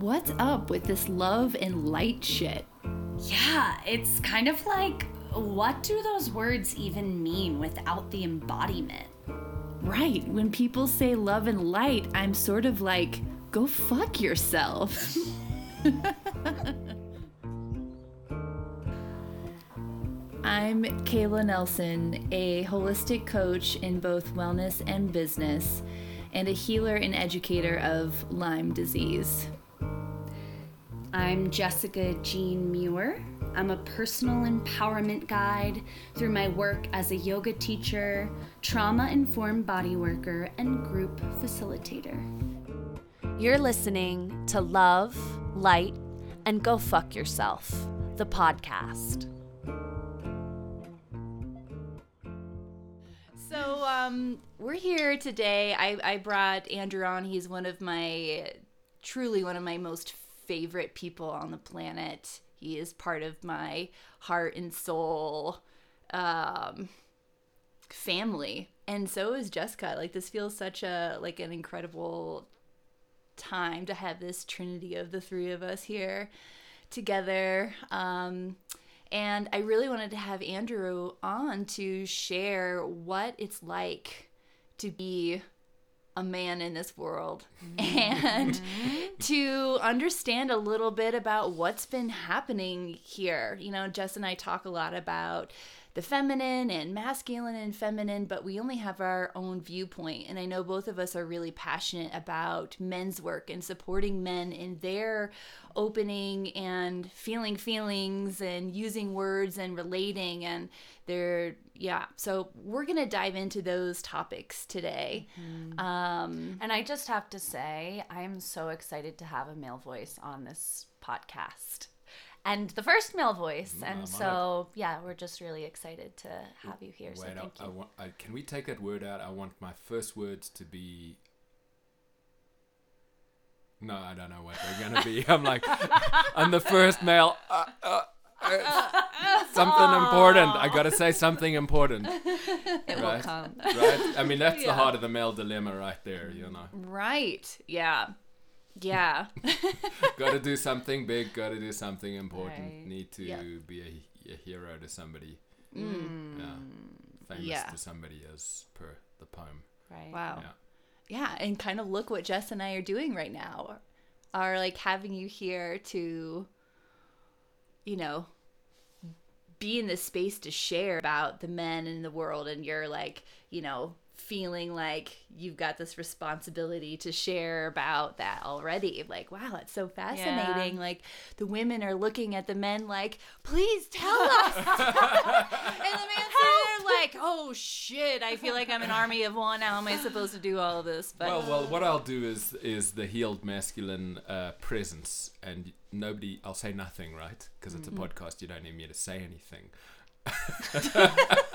What's up with this love and light shit? Yeah, it's kind of like what do those words even mean without the embodiment? Right, when people say love and light, I'm sort of like, go fuck yourself. I'm Kayla Nelson, a holistic coach in both wellness and business, and a healer and educator of Lyme disease. I'm Jessica Jean Muir. I'm a personal empowerment guide through my work as a yoga teacher, trauma informed body worker, and group facilitator. You're listening to Love, Light, and Go Fuck Yourself, the podcast. So, um, we're here today. I, I brought Andrew on. He's one of my, truly one of my most favorite people on the planet. He is part of my heart and soul um, family. And so is Jessica. Like this feels such a like an incredible time to have this trinity of the three of us here together. Um, and I really wanted to have Andrew on to share what it's like to be a man in this world mm-hmm. and mm-hmm. to understand a little bit about what's been happening here. You know, Jess and I talk a lot about the feminine and masculine and feminine, but we only have our own viewpoint. And I know both of us are really passionate about men's work and supporting men in their opening and feeling feelings and using words and relating and they're yeah so we're gonna dive into those topics today mm-hmm. um, and i just have to say i'm so excited to have a male voice on this podcast and the first male voice. Mm, and so, yeah, we're just really excited to have you here. Wait, so thank I, you. I want, I, can we take that word out? I want my first words to be. No, I don't know what they're gonna be. I'm like, I'm the first male. Uh, uh, uh, something important. I gotta say something important. It right? will come. Right? I mean, that's yeah. the heart of the male dilemma, right there. You know. Right. Yeah. Yeah. got to do something big, got to do something important. Right. Need to yep. be a, a, hero to somebody. Mm. Yeah. Famous yeah. to somebody as per the poem. Right. Wow. Yeah. yeah. And kind of look what Jess and I are doing right now. Are like having you here to, you know, be in this space to share about the men in the world and you're like, you know, feeling like you've got this responsibility to share about that already. Like, wow, that's so fascinating. Yeah. Like, the women are looking at the men like, please tell us. and the men are like, oh shit, I feel like I'm an army of one. How am I supposed to do all of this? But well, well, what I'll do is is the healed masculine uh, presence, and nobody, I'll say nothing, right? Because it's mm-hmm. a podcast. You don't need me to say anything.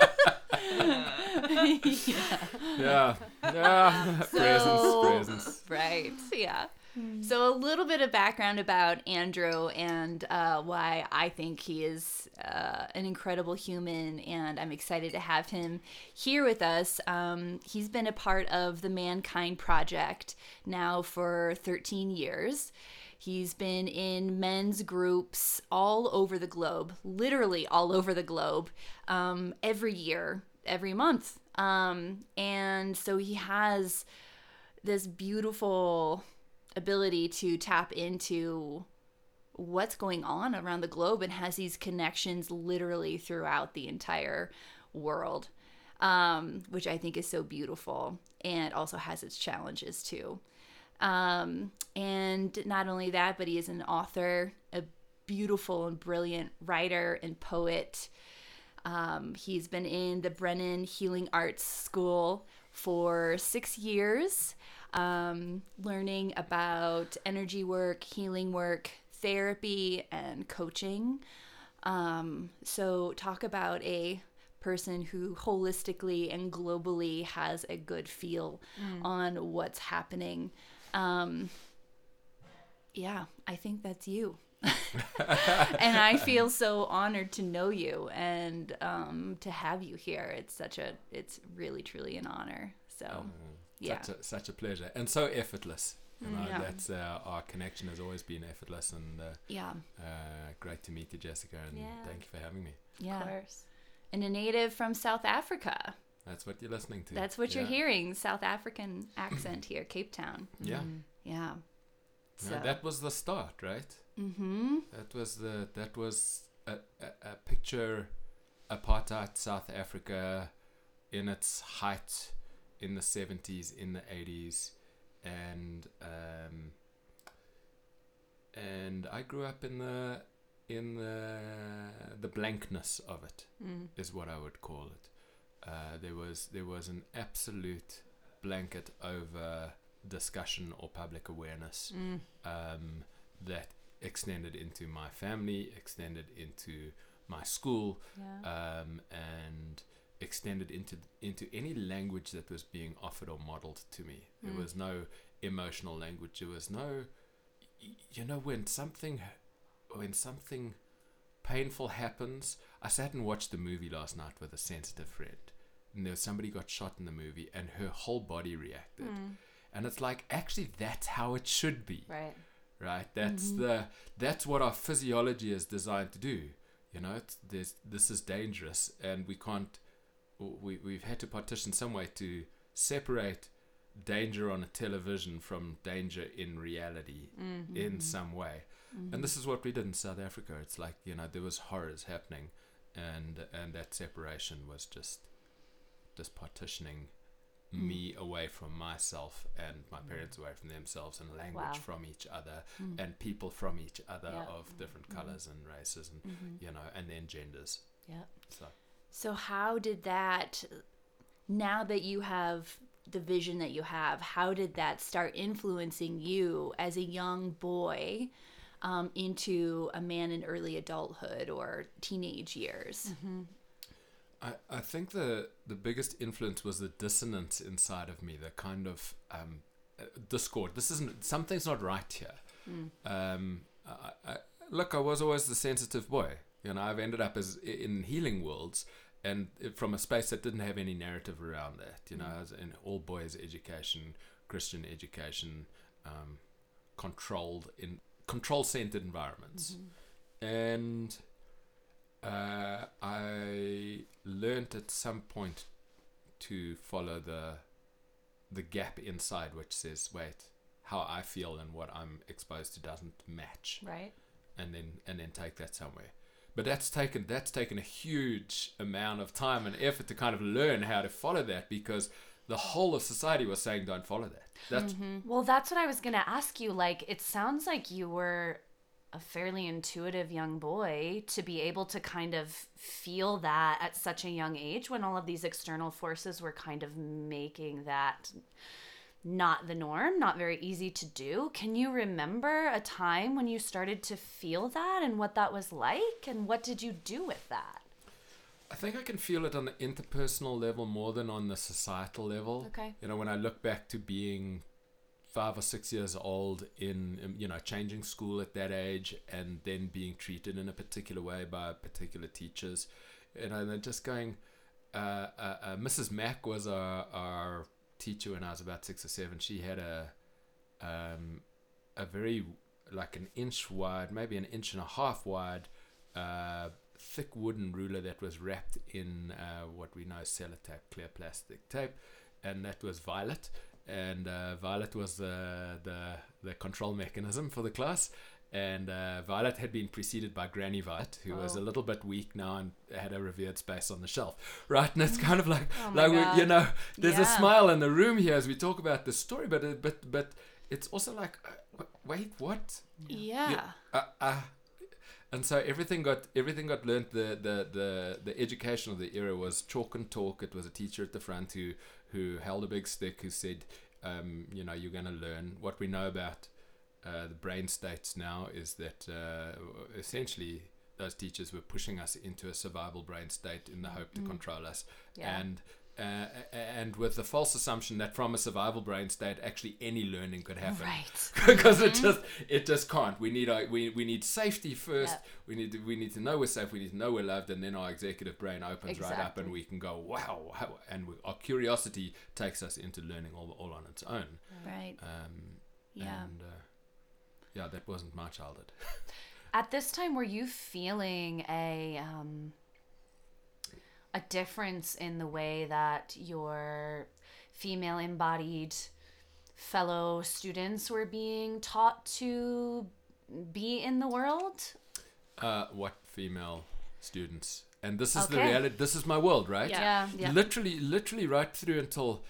yeah. yeah. Yeah. So, presence, presence. Right. Yeah. So, a little bit of background about Andrew and uh, why I think he is uh, an incredible human, and I'm excited to have him here with us. Um, he's been a part of the Mankind Project now for 13 years. He's been in men's groups all over the globe, literally all over the globe, um, every year every month. Um, and so he has this beautiful ability to tap into what's going on around the globe and has these connections literally throughout the entire world, um, which I think is so beautiful and also has its challenges too. Um, and not only that, but he is an author, a beautiful and brilliant writer and poet. Um, he's been in the Brennan Healing Arts School for six years, um, learning about energy work, healing work, therapy, and coaching. Um, so, talk about a person who holistically and globally has a good feel mm. on what's happening. Um, yeah, I think that's you. and I feel so honored to know you and um, to have you here. It's such a, it's really truly an honor. So, um, yeah, such a, such a pleasure and so effortless. You know, yeah. that's uh, our connection has always been effortless, and uh, yeah, uh, great to meet you, Jessica, and yeah. thank you for having me. Yeah, of course. And a native from South Africa. That's what you're listening to. That's what yeah. you're hearing. South African accent here, Cape Town. Yeah. Mm. Yeah. So. No, that was the start, right? Mm-hmm. That was the that was a, a, a picture apartheid South Africa in its height in the 70s, in the 80s, and um, and I grew up in the in the the blankness of it mm. is what I would call it. Uh, there was there was an absolute blanket over discussion or public awareness mm. um, that extended into my family, extended into my school, yeah. um, and extended into into any language that was being offered or modeled to me. Mm. There was no emotional language. There was no, you know, when something when something painful happens. I sat and watched the movie last night with a sensitive friend, and there was somebody got shot in the movie, and her whole body reacted. Mm. And it's like actually that's how it should be. Right. Right. That's mm-hmm. the that's what our physiology is designed to do. You know, it's, there's this is dangerous, and we can't. We we've had to partition some way to separate danger on a television from danger in reality mm-hmm. in some way. Mm-hmm. And this is what we did in South Africa. It's like you know there was horrors happening, and and that separation was just just partitioning mm. me away from myself and my mm. parents away from themselves and language wow. from each other mm. and people from each other yeah. of different mm-hmm. colors and races and mm-hmm. you know and then genders yeah so so how did that now that you have the vision that you have how did that start influencing you as a young boy um, into a man in early adulthood or teenage years. Mm-hmm. I, I think the the biggest influence was the dissonance inside of me, the kind of um, uh, discord. This isn't something's not right here. Mm. Um, I, I, look, I was always the sensitive boy. You know, I've ended up as in healing worlds, and from a space that didn't have any narrative around that. You know, mm. as in all boys education, Christian education, um, controlled in control centered environments. Mm-hmm. And uh, I learned at some point to follow the the gap inside which says wait how I feel and what I'm exposed to doesn't match right and then and then take that somewhere but that's taken that's taken a huge amount of time and effort to kind of learn how to follow that because the whole of society was saying don't follow that. That's mm-hmm. well, that's what I was gonna ask you. Like, it sounds like you were a fairly intuitive young boy to be able to kind of feel that at such a young age when all of these external forces were kind of making that not the norm, not very easy to do. Can you remember a time when you started to feel that and what that was like and what did you do with that? I think I can feel it on the interpersonal level more than on the societal level. Okay. You know, when I look back to being five or six years old in, you know, changing school at that age and then being treated in a particular way by particular teachers, you know, and then just going, uh, uh, uh, Mrs. Mack was our, our teacher when I was about six or seven. She had a, um, a very, like an inch wide, maybe an inch and a half wide, uh, thick wooden ruler that was wrapped in uh, what we know as sellotape, clear plastic tape, and that was violet. And uh, violet was the, the the control mechanism for the class. And uh, Violet had been preceded by Granny Violet, who oh. was a oh. little bit weak now and had a revered space on the shelf, right? And it's kind of like, oh like we, you know, there's yeah. a smile in the room here as we talk about the story, but uh, but but it's also like, uh, wait, what? Yeah. Uh, uh, and so everything got everything got learned. The, the the the education of the era was chalk and talk. It was a teacher at the front who who held a big stick who said, um, you know, you're going to learn. What we know about uh, the brain states now is that uh, essentially those teachers were pushing us into a survival brain state in the hope to mm. control us. Yeah. And uh, and with the false assumption that from a survival brain state actually any learning could happen right because mm-hmm. it just it just can't we need our, we, we need safety first yep. we need to we need to know we're safe we need to know we're loved and then our executive brain opens exactly. right up and we can go wow, and we, our curiosity takes us into learning all, all on its own right um, Yeah. And uh, yeah, that wasn't my childhood. At this time, were you feeling a um, a difference in the way that your female embodied fellow students were being taught to be in the world? Uh, what female students? And this is the reality. This is my world, right? Yeah. Yeah. Literally, literally, right through until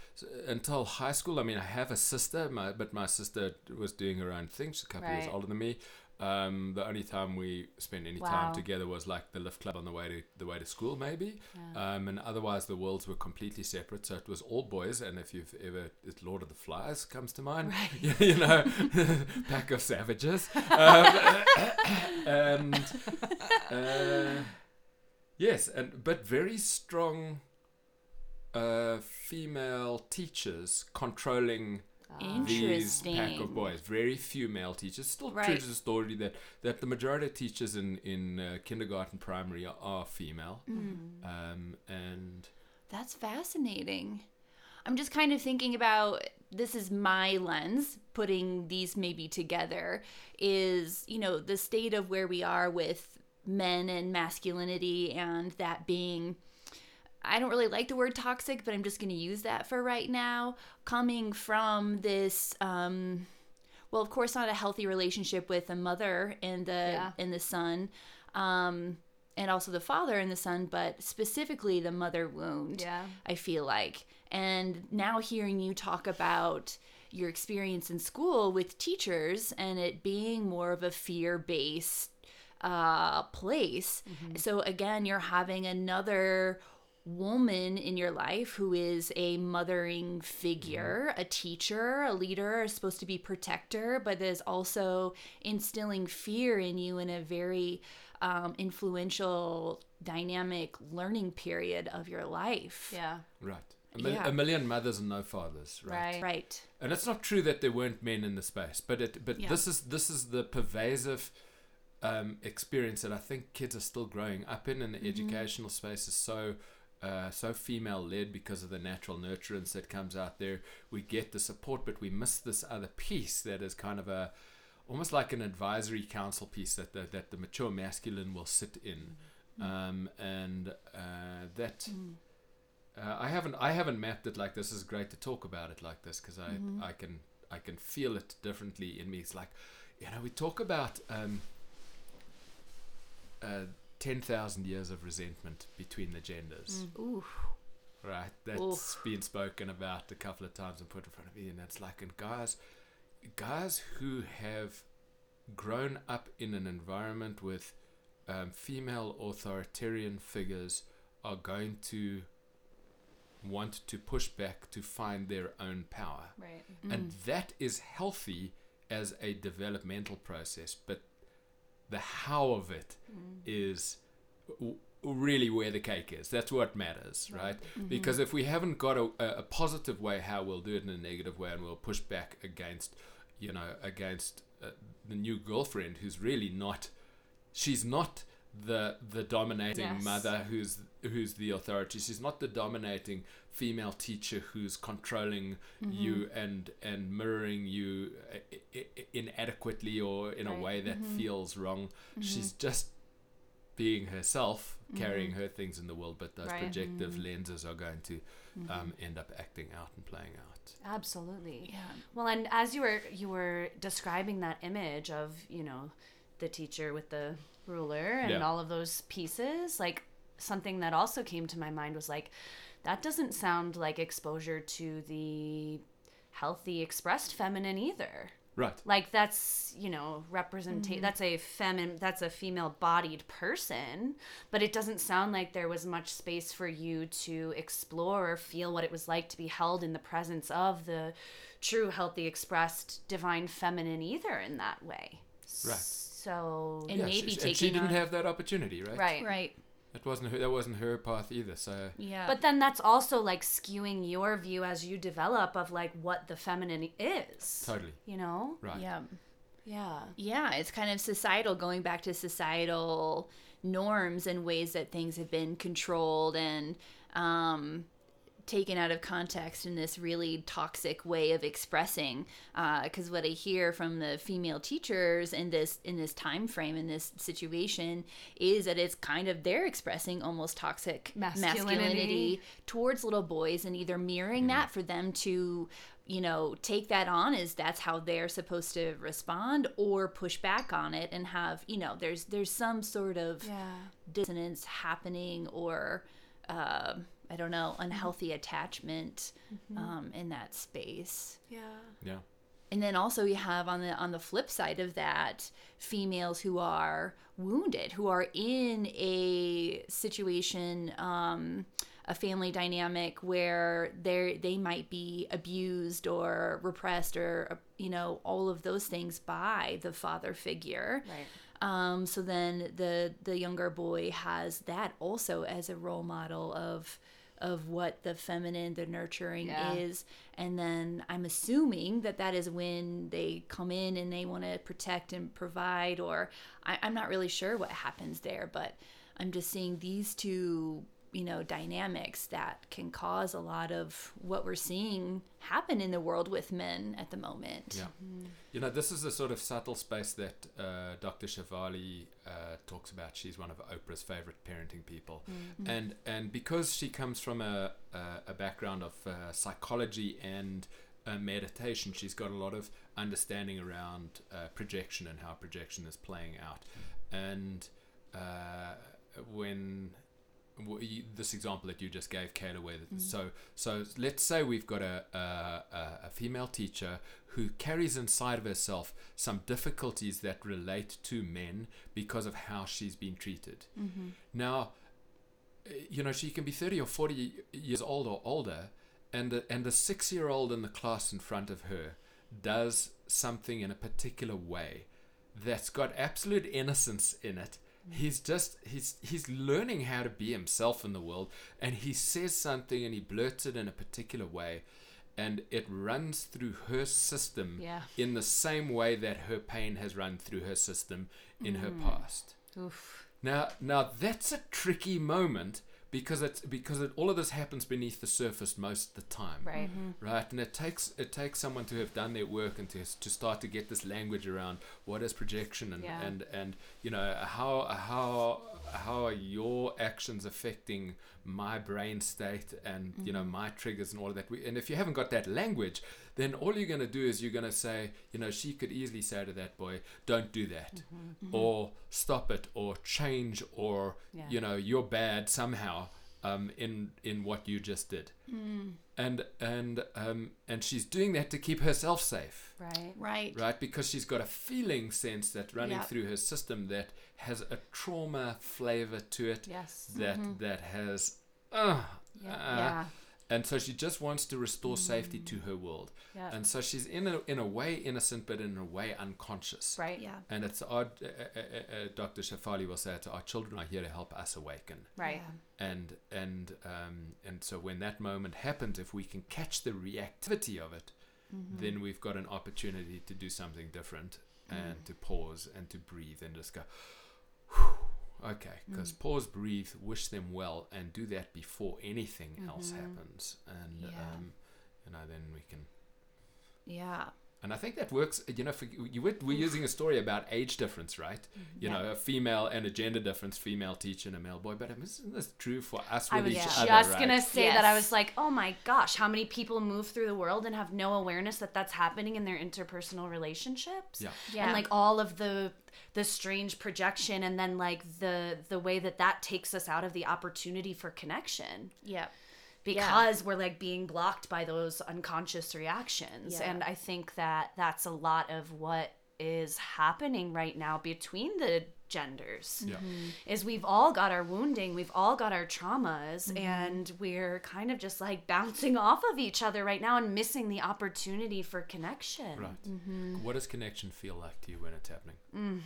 until high school. I mean, I have a sister, my, but my sister was doing her own thing. She's a couple years older than me. Um, the only time we spent any Wow. time together was like the lift club on the way to the way to school, maybe. Um, and otherwise, the worlds were completely separate. So it was all boys. And if you've ever, if Lord of the Flies comes to mind, you know, pack of savages. Um, and uh, yes, and but very strong uh, female teachers controlling these pack of boys. Very few male teachers. Still true Right. to the story that, that the majority of teachers in in uh, kindergarten, primary are, are female, Mm. um, and That's fascinating. I'm just kind of thinking about this is my lens putting these maybe together is, you know, the state of where we are with men and masculinity and that being I don't really like the word toxic, but I'm just going to use that for right now. Coming from this, um, well, of course, not a healthy relationship with the mother and the Yeah. and the son, um, and also the father and the son, but specifically the mother wound. Yeah. I feel like, and now hearing you talk about your experience in school with teachers and it being more of a fear based uh, place. So again, you're having another woman in your life who is a mothering figure, a teacher, a leader, is supposed to be protector, but is also instilling fear in you in a very um, influential, dynamic learning period of your life. Yeah. right, a, mil- Yeah. a million mothers and no fathers, right? Right. Right. And it's not true that there weren't men in the space, but it but Yeah. this is this is the pervasive um, experience that I think kids are still growing up in, and the educational space is so uh, so female led because of the natural nurturance that comes out there. We get the support, but we miss this other piece that is kind of a almost like an advisory council piece that the, that the mature masculine will sit in, um, and uh, that. Uh, I haven't I haven't mapped it like this. It's great to talk about it like this because I I can I can feel it differently in me. It's like you know we talk about um, uh, ten thousand years of resentment between the genders, Ooh. right? That's been spoken about a couple of times and put in front of me, and it's like and guys, guys who have grown up in an environment with um, female authoritarian figures are going to want to push back to find their own power. Right. And that is healthy as a developmental process, but the how of it is w- really where the cake is. That's what matters, right? Because if we haven't got a, a a positive way how we'll do it in a negative way and we'll push back against, you know, against uh, the new girlfriend who's really not, she's not the the dominating Yes. mother who's who's the authority she's not the dominating female teacher who's controlling mm-hmm. you and and mirroring you i- i- inadequately or in a Right. way that mm-hmm. feels wrong mm-hmm. she's just being herself carrying her things in the world but those Right. projective lenses are going to um, end up acting out and playing out Absolutely. Yeah. Well, and as you were you were describing that image of you know the teacher with the ruler and Yeah. all of those pieces, like something that also came to my mind was like that doesn't sound like exposure to the healthy expressed feminine either. right Like that's you know representate mm-hmm. that's a feminine that's a female bodied person, but it doesn't sound like there was much space for you to explore or feel what it was like to be held in the presence of the true healthy expressed divine feminine either in that way. Right. So And yeah, maybe she, taking and she didn't on- have that opportunity right right. Right. that wasn't her that wasn't her path either so Yeah. But then that's also like skewing your view as you develop of like what the feminine is. totally You know? right yeah. Yeah. Yeah, it's kind of societal, going back to societal norms and ways that things have been controlled and um, taken out of context in this really toxic way of expressing because uh, what i hear from the female teachers in this in this time frame in this situation is that it's kind of they're expressing almost toxic masculinity, masculinity towards little boys and either mirroring that for them to you know take that on as that's how they're supposed to respond or push back on it and have you know there's there's some sort of yeah. dissonance happening or uh, I don't know, unhealthy attachment mm-hmm. um, in that space. Yeah. Yeah. And then also you have on the on the flip side of that females who are wounded, who are in a situation, um, a family dynamic where they they might be abused or repressed or you know all of those things by the father figure. Right um, so then the the younger boy has that also as a role model of of what the feminine, the nurturing yeah. is. And then I'm assuming that that is when they come in and they want to protect and provide, or I, I'm not really sure what happens there, but I'm just seeing these two you know dynamics that can cause a lot of what we're seeing happen in the world with men at the moment. Yeah, mm. you know this is a sort of subtle space that uh, Dr. Shefali uh, talks about. She's one of Oprah's favorite parenting people, mm-hmm. and and because she comes from a a, a background of uh, psychology and uh, meditation, she's got a lot of understanding around uh, projection and how projection is playing out, and uh, when this example that you just gave, Kayla, where mm. so so let's say we've got a, a, a female teacher who carries inside of herself some difficulties that relate to men because of how she's been treated. Mm-hmm. Now, you know, she can be thirty or forty years old or older, and the, and the six year old in the class in front of her does something in a particular way that's got absolute innocence in it he's just he's he's learning how to be himself in the world and he says something and he blurts it in a particular way and it runs through her system yeah. in the same way that her pain has run through her system in mm. her past Oof. now now that's a tricky moment because it's because it, all of this happens beneath the surface most of the time right mm-hmm. right and it takes it takes someone to have done their work and to, to start to get this language around what is projection and yeah. and and you know how how how are your actions affecting my brain state and mm-hmm. you know my triggers and all of that and if you haven't got that language then all you're going to do is you're going to say you know she could easily say to that boy don't do that mm-hmm. mm-hmm. or stop it or change or yeah. you know you're bad somehow um, in in what you just did, mm. And and um, and she's doing that to keep herself safe. Right. Right. Right, because she's got a feeling sense that running yep. through her system that has a trauma flavor to it. Yes. That mm-hmm. that has. Uh, yeah. Uh, yeah and so she just wants to restore mm. safety to her world yeah. and so she's in a, in a way innocent but in a way unconscious right yeah and it's odd uh, uh, uh, dr shefali will say it our children are here to help us awaken right yeah. and and um, and so when that moment happens if we can catch the reactivity of it mm-hmm. then we've got an opportunity to do something different mm. and to pause and to breathe and just go Whew, Okay, because mm. pause, breathe, wish them well, and do that before anything mm-hmm. else happens, and yeah. um, you know then we can. Yeah. And I think that works. You know, for, you were, we're using a story about age difference, right? Mm-hmm. You yeah. know, a female and a gender difference, female teacher and a male boy. But isn't this true for us with I was each just other? just right? gonna say yes. that. I was like, oh my gosh, how many people move through the world and have no awareness that that's happening in their interpersonal relationships? Yeah. yeah. And like all of the the strange projection and then like the the way that that takes us out of the opportunity for connection yeah because yeah. we're like being blocked by those unconscious reactions yeah. and i think that that's a lot of what is happening right now between the genders yeah. mm-hmm. is we've all got our wounding we've all got our traumas mm-hmm. and we're kind of just like bouncing off of each other right now and missing the opportunity for connection right mm-hmm. what does connection feel like to you when it's happening mm.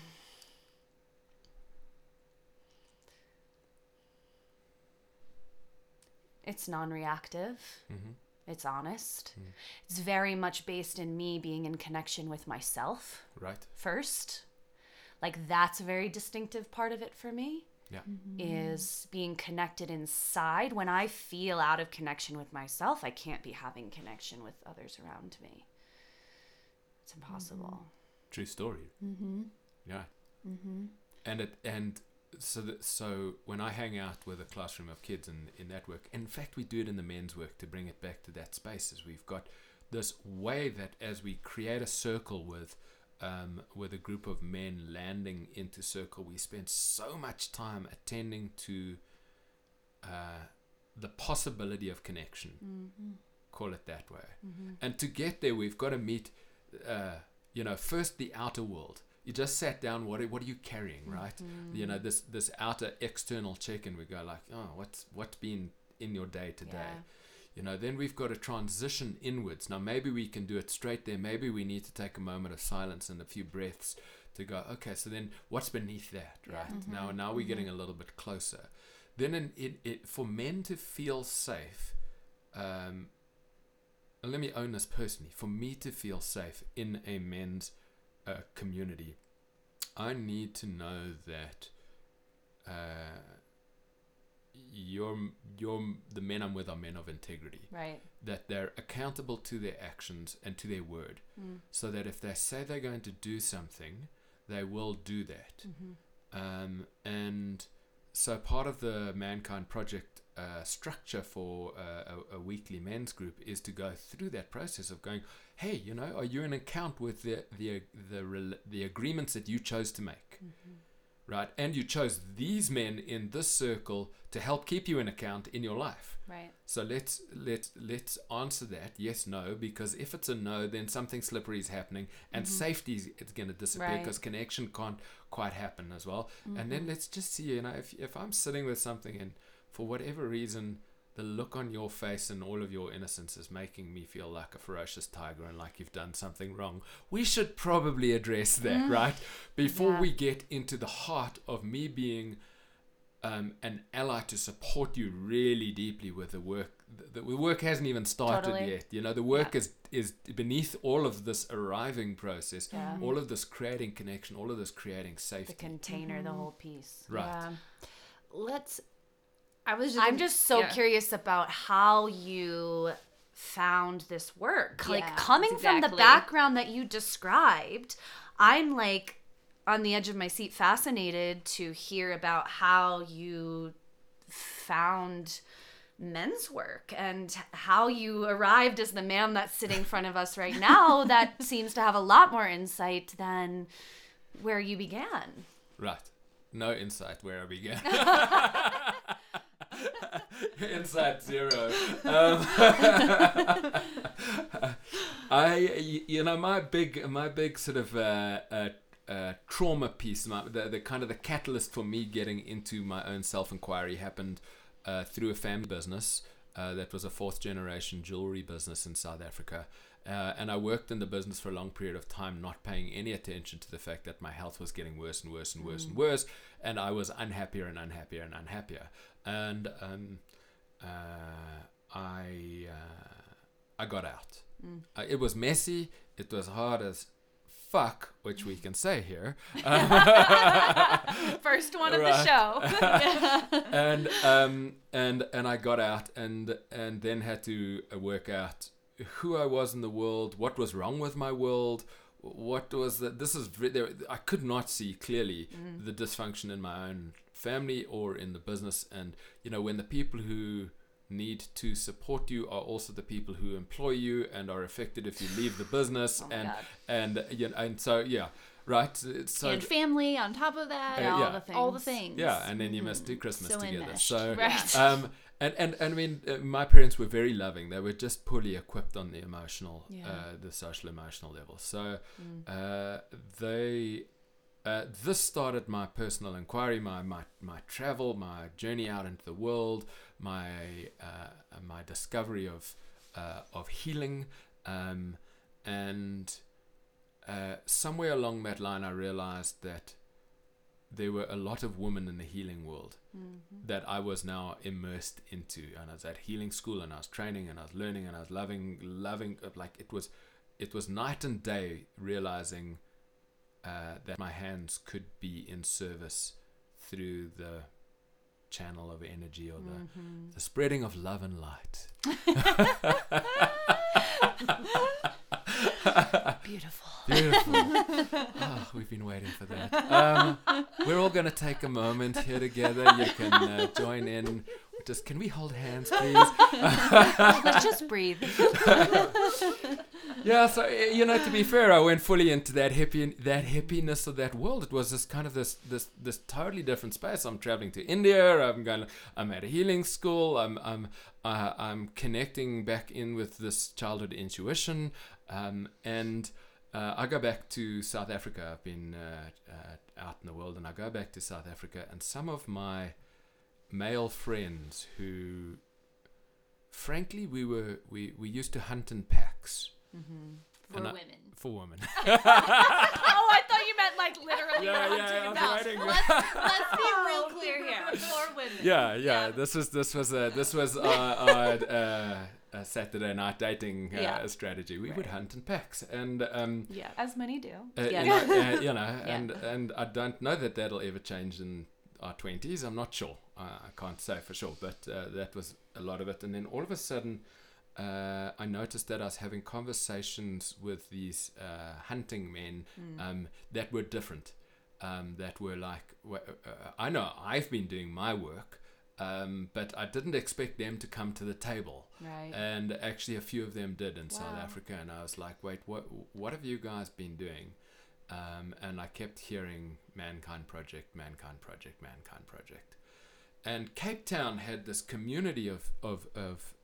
It's non reactive. Mm-hmm. It's honest. Mm. It's very much based in me being in connection with myself. Right. First. Like that's a very distinctive part of it for me. Yeah. is being connected inside. When I feel out of connection with myself, I can't be having connection with others around me. It's impossible. True story. Mm-hmm. Yeah. Mm-hmm. And it and so that so when I hang out with a classroom of kids in in that work, in fact we do it in the men's work to bring it back to that space. Is we've got this way that as we create a circle with um, with a group of men landing into circle, we spend so much time attending to uh, the possibility of connection. Call it that way. And to get there, we've got to meet, uh, you know, first the outer world. You just sat down. What are, what are you carrying, mm-hmm. right? You know, this this outer external check, and we go like, oh, what's what's been in your day today? Yeah. You know, then we've got to transition inwards. Now, maybe we can do it straight there. Maybe we need to take a moment of silence and a few breaths to go, okay, so then what's beneath that, right? Mm-hmm. Now, now we're getting mm-hmm. a little bit closer. Then, in, it, it, for men to feel safe, um, let me own this personally, for me to feel safe in a men's uh, community, I need to know that uh, you're, you're, the men I'm with are men of integrity Right. that they're accountable to their actions and to their word. So that if they say they're going to do something, they will do that. Um, and so part of the Mankind Project uh, structure for uh, a, a weekly men's group is to go through that process of going, hey, you know, are you in account with the the the, the agreements that you chose to make? Right, and you chose these men in this circle to help keep you in account in your life. Right. So let's let's let's answer that yes no because if it's a no then something slippery is happening and safety is it's going to disappear Right. because connection can't quite happen as well. And then let's just see you know if if I'm sitting with something and for whatever reason the look on your face and all of your innocence is making me feel like a ferocious tiger and like you've done something wrong. We should probably address that, mm. right? Before Yeah. we get into the heart of me being um, an ally to support you really deeply with the work. The, the work hasn't even started Totally. yet. You know, the work is is beneath all of this arriving process, Yeah. Mm-hmm. all of this creating connection, all of this creating safety. The safety. container, the mm-hmm. whole piece. right. Yeah. Let's. I was. Just, I'm just so yeah. curious about how you found this work. like Yeah, coming from the background that you described, I'm like on the edge of my seat fascinated to hear about how you found men's work and how you arrived as the man that's sitting in front of us right now that seems to have a lot more insight than where you began. Right. No insight where I began. insight zero. Um, I, you know, my big, my big sort of uh, uh, uh, trauma piece, my, the, the kind of the catalyst for me getting into my own self inquiry happened uh, through a family business uh, that was a fourth generation jewelry business in South Africa. Uh, and I worked in the business for a long period of time, not paying any attention to the fact that my health was getting worse and worse and worse and worse, and I was unhappier and unhappier and unhappier. And um, uh, I uh, I got out. Uh, it was messy. It was hard as fuck, which we can say here. First one of the show. and um and and I got out and and then had to uh, work out who I was in the world, what was wrong with my world, what was that this is I could not see clearly the dysfunction in my own family or in the business and you know when the people who need to support you are also the people who employ you and are affected if you leave the business Oh and God. and you know, and so yeah right so and family on top of that. Uh, all yeah. the things. All the things. yeah, and then you must do Christmas So together. enmeshed. So, Right. um, and, and and I mean, uh, my parents were very loving. They were just poorly equipped on the emotional, Yeah. uh, the social emotional level. So, uh, they. Uh, this started my personal inquiry, my, my, my travel, my journey out into the world, my uh, my discovery of uh, of healing, um, and uh, somewhere along that line, I realized that there were a lot of women in the healing world that I was now immersed into. And I was at healing school, and I was training, and I was learning, and I was loving, loving. uh, Like it was, it was night and day. Realizing uh, that my hands could be in service through the channel of energy or the, mm-hmm. the spreading of love and light. Beautiful. Beautiful. oh, we've been waiting for that. Um, we're all going to take a moment here together. You can uh, join in. Just can we hold hands, please? Let's just breathe. yeah. So uh, you know, to be fair, I went fully into that hippie, that hippiness of that world. It was this kind of this this this totally different space. I'm traveling to India. I'm going. I'm at a healing school. I'm I'm uh, I'm connecting back in with this childhood intuition. Um, and uh, I go back to South Africa. I've been uh, uh, out in the world, and I go back to South Africa, and some of my male friends who, frankly, we were we, we used to hunt in packs. Mm-hmm. For And I- women. For women. oh, I thought you meant like literally Yeah, yeah, hunting I was down. writing- Let's, let's be real clear here. For women. yeah, yeah. This was this was a this was our, our uh, a Saturday night dating uh, Yeah. strategy. We would hunt in packs, and um, Yeah. As many do. Uh, Yeah. you know, uh, you know and and I don't know that that'll ever change in our twenties. I'm not sure. I, I can't say for sure, but uh, that was a lot of it. And then all of a sudden, uh, I noticed that I was having conversations with these uh, hunting men um, that were different. Um, that were like, uh, I know I've been doing my work, um, but I didn't expect them to come to the table. Right. and actually a few of them did in South Africa and I was like wait what what have you guys been doing? Um, and I kept hearing Mankind Project Mankind Project Mankind Project. And Cape Town had this community of of, of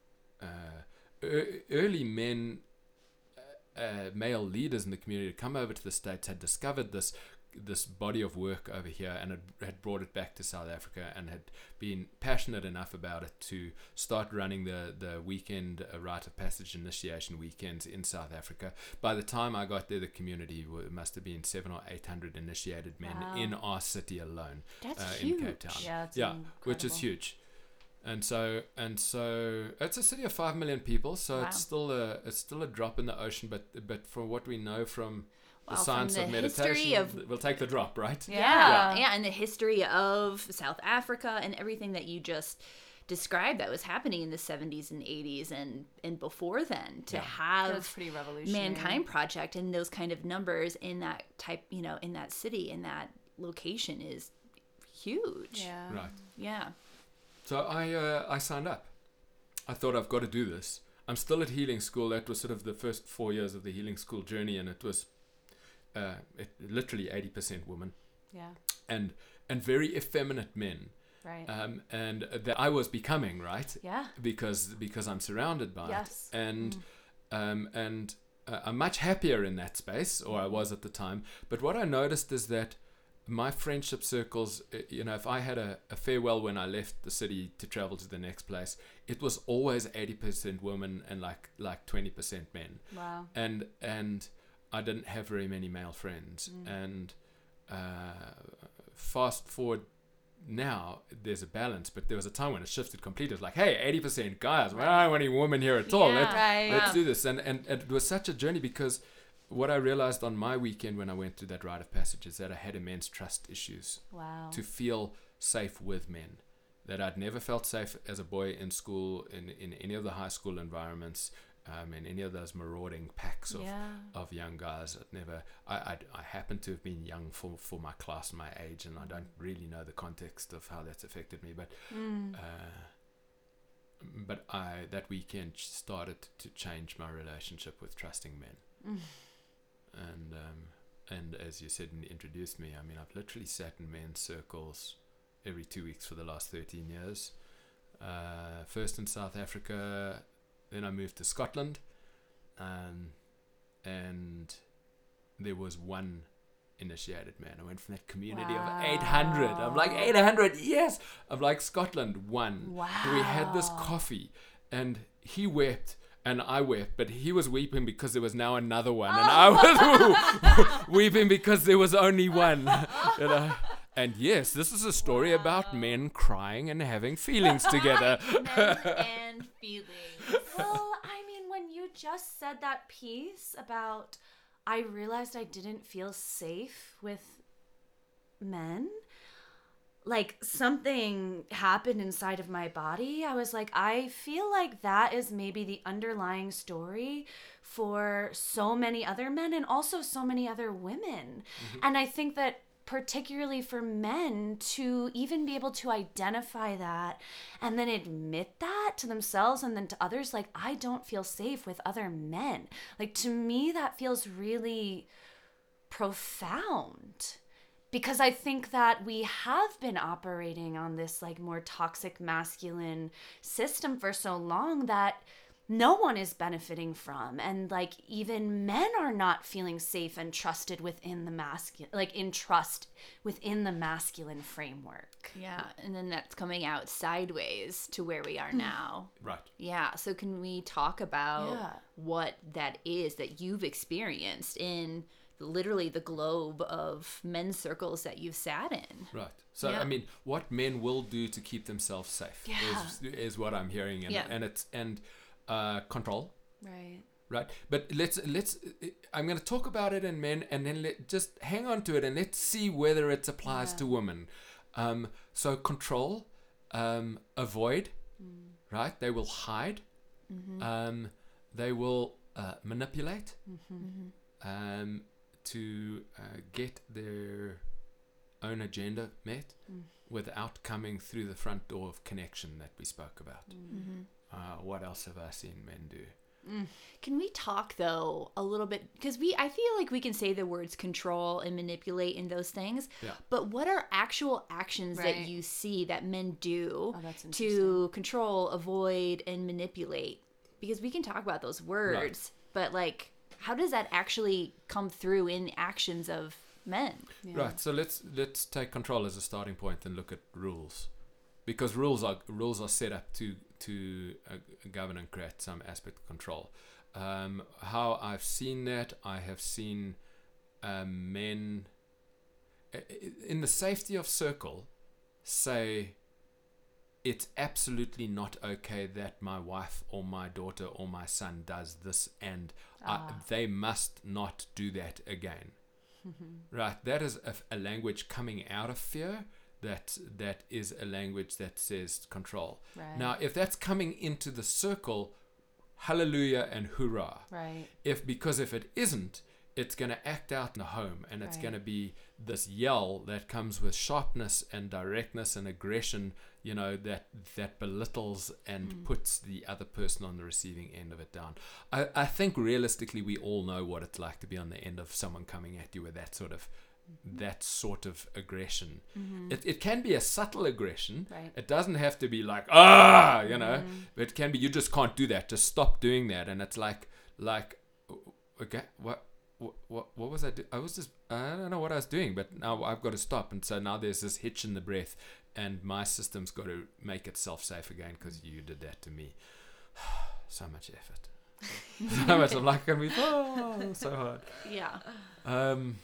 uh, ear- early men uh, uh, male leaders in the community had come over to the states had discovered this this body of work over here and had, had brought it back to South Africa and had been passionate enough about it to start running the, the weekend uh, rite of passage initiation weekends in South Africa. By the time I got there, the community wa- must have been seven or eight hundred initiated men Wow. in our city alone That's uh, huge. in Cape Town. Yeah, yeah, which is huge. And so and so it's a city of five million people, so Wow. it's still a it's still a drop in the ocean. But but from what we know from the Well, from science the of meditation, of- we'll take the drop, right? Yeah. Yeah. yeah, and the history of South Africa and everything that you just described that was happening in the 70s and 80s and and before then to Yeah. That was have pretty revolutionary. mankind project and those kind of numbers in that type you know in that city in that location is huge Yeah. Right. yeah So I uh, I signed up. I thought I've got to do this. I'm still at healing school. That was sort of the first four years of the healing school journey, and it was uh, literally 80% women Yeah. and and very effeminate men. Right. Um, and that I was becoming right yeah. because because I'm surrounded by Yes. it, and um, and uh, I'm much happier in that space, or I was at the time. But what I noticed is that my friendship circles, uh, you know, if I had a, a farewell when I left the city to travel to the next place, it was always 80% women and like like 20% men, Wow. and and I didn't have very many male friends, and uh, fast forward now there's a balance but there was a time when it shifted completely. It was like hey 80% guys. Well, I don't want any women here at all? Yeah. Let's- Right. let's do this. And, and and it was such a journey because what i realized on my weekend when i went through that rite of passage is that i had immense trust issues Wow. to feel safe with men that i'd never felt safe as a boy in school in, in any of the high school environments um, in any of those marauding packs of, yeah. of young guys I'd never I, I I happen to have been young for, for my class my age and I don't really know the context of how that's affected me but Mm. uh, but I that weekend started to change my relationship with trusting men. Mm. And um, and as you said and introduced me, I mean I've literally sat in men's circles every two weeks for the last thirteen years. Uh, first in South Africa, then I moved to Scotland, um, and there was one initiated man. I went from that community of 800. I'm like 800, yes. I'm like Scotland one. Wow. We had this coffee, and he wept. And I wept, but he was weeping because there was now another one, and I was weeping because there was only one. you know? And yes, this is a story about men crying and having feelings together. men and feelings well, I mean, when you just said that piece about, I realized I didn't feel safe with men. like something happened inside of my body. I was like, I feel like that is maybe the underlying story for so many other men and also so many other women. Mm-hmm. And I think that particularly for men to even be able to identify that and then admit that to themselves and then to others like I don't feel safe with other men. Like to me that feels really profound because I think that we have been operating on this like more toxic masculine system for so long that no one is benefiting from and like even men are not feeling safe and trusted within the masculine like in trust within the masculine framework yeah and then that's coming out sideways to where we are hmm. now right yeah so can we talk about yeah. what that is that you've experienced in literally the globe of men's circles that you've sat in. Right. So yeah. I mean, what men will do to keep themselves safe yeah. is, is what I'm hearing, and yeah. and it's and uh, control. Right. Right. But let's let's. I'm going to talk about it in men, and then let just hang on to it, and let's see whether it applies to women. Um, so control, um, avoid. Mm. Right. They will hide. Mm-hmm. Um, they will uh, manipulate. Mm-hmm. mm-hmm. Um, to uh, get their own agenda met mm. without coming through the front door of connection that we spoke about. Mm-hmm. Uh, what else have I seen men do? Mm. Can we talk though a little bit because we I feel like we can say the words control and manipulate and those things. Yeah. But what are actual actions right. that you see that men do oh, to control, avoid and manipulate? Because we can talk about those words, right. but like how does that actually come through in the actions of men? Yeah. Right. So let's let's take control as a starting point and look at rules, because rules are rules are set up to to uh, govern and create some aspect of control. Um, how I've seen that, I have seen um, men in the safety of circle say it's absolutely not okay that my wife or my daughter or my son does this and ah. I, they must not do that again right that is a, a, language coming out of fear that that is a language that says control right. now if that's coming into the circle hallelujah and hoorah right if because if it isn't it's going to act out in the home and it's right. going to be this yell that comes with sharpness and directness and aggression you know that that belittles and mm. puts the other person on the receiving end of it down I, I think realistically we all know what it's like to be on the end of someone coming at you with that sort of. That sort of aggression mm-hmm. it, it can be a subtle aggression right. it doesn't have to be like ah you know mm-hmm. but it can be you just can't do that just stop doing that and it's like like okay what what, what, was I doing? I was just I don't know what I was doing, but now I've got to stop, and so now there's this hitch in the breath, and my system's got to make itself safe again because you did that to me. so much effort, so much. I'm like, gonna be oh, so hard. Yeah. Um.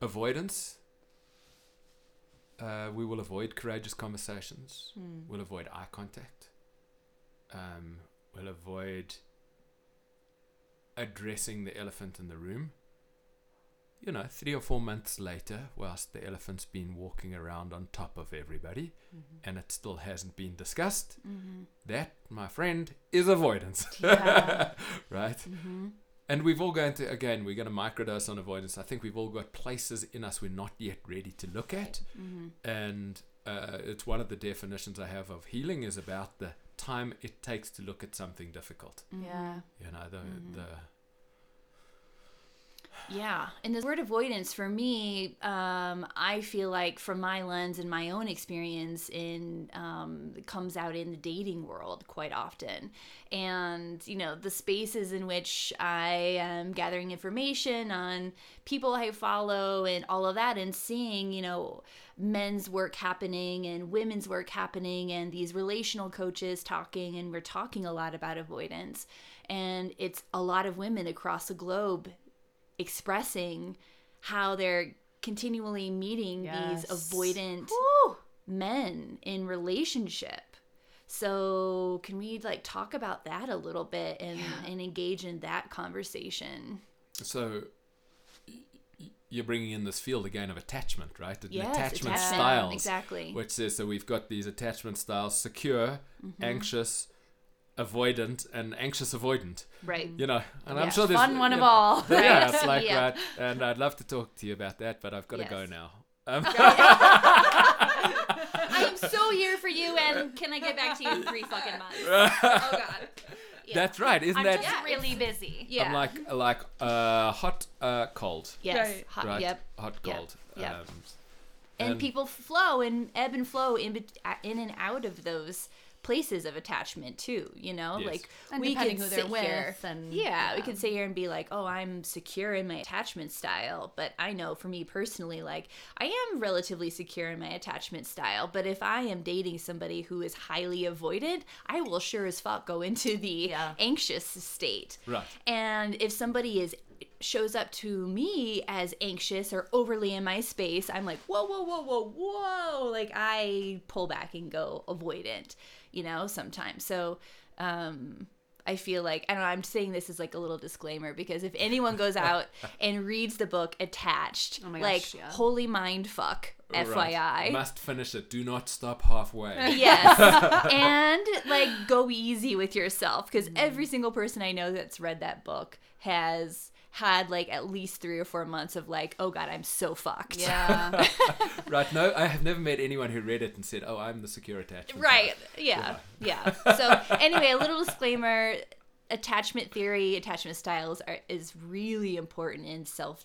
Avoidance. Uh, we will avoid courageous conversations. Mm. We'll avoid eye contact. Um, we'll avoid addressing the elephant in the room. You know, three or four months later, whilst the elephant's been walking around on top of everybody mm-hmm. and it still hasn't been discussed, mm-hmm. that, my friend, is avoidance. Yeah. right? Mm-hmm. And we've all going to, again, we're going to microdose on avoidance. I think we've all got places in us we're not yet ready to look at. Mm-hmm. And uh, it's one of the definitions I have of healing is about the time it takes to look at something difficult. Yeah. You know, the, mm-hmm. the yeah. And the word avoidance for me, um, I feel like from my lens and my own experience in um, comes out in the dating world quite often. And, you know, the spaces in which I am gathering information on people I follow and all of that and seeing, you know, men's work happening and women's work happening and these relational coaches talking and we're talking a lot about avoidance and it's a lot of women across the globe expressing how they're continually meeting yes. these avoidant Woo! men in relationship. So can we like talk about that a little bit and, yeah. and engage in that conversation? So you're bringing in this field again of attachment, right? An Yes, attachment attachment, styles, exactly. Which says so we've got these attachment styles: secure, Mm-hmm. anxious, avoidant, and anxious avoidant. Right. You know, and I'm sure there's Fun one you of know, all. Yeah, it's like Yeah. that, and I'd love to talk to you about that, but I've got to go now. Um, I am so here for you, and can I get back to you in three fucking months? Oh God. Yeah. That's right, isn't I'm that? just Yeah, really busy. Yeah. I'm like like uh, hot, uh, cold. yes. Right. Hot, Right. Yep. Hot, cold. Yep. Um, and, And- people flow and ebb and flow in bet- in and out of those places of attachment too you know Yes. like And we depending could who they're sit with here and- yeah, we can sit here and be like oh i'm secure in my attachment style but i know for me personally like i am relatively secure in my attachment style but if i am dating somebody who is highly avoidant i will sure as fuck go into the Yeah. anxious state Right. and if somebody is shows up to me as anxious or overly in my space, I'm like, whoa, whoa, whoa, whoa, whoa. Like I pull back and go avoidant, you know, sometimes. So um I feel like I don't know, I'm saying this as like a little disclaimer because if anyone goes out and reads the book attached, Oh my like yeah. holy mind fuck, Right. FYI. Must finish it. Do not stop halfway. Yes. and like go easy with yourself because Mm. every single person I know that's read that book has had like at least three or four months of like, oh god, I'm so fucked. Yeah. right. No, I have never met anyone who read it and said, "Oh, I'm the secure attachment." Right. type." Yeah. Yeah. So anyway, a little disclaimer: attachment theory, attachment styles are is really important in self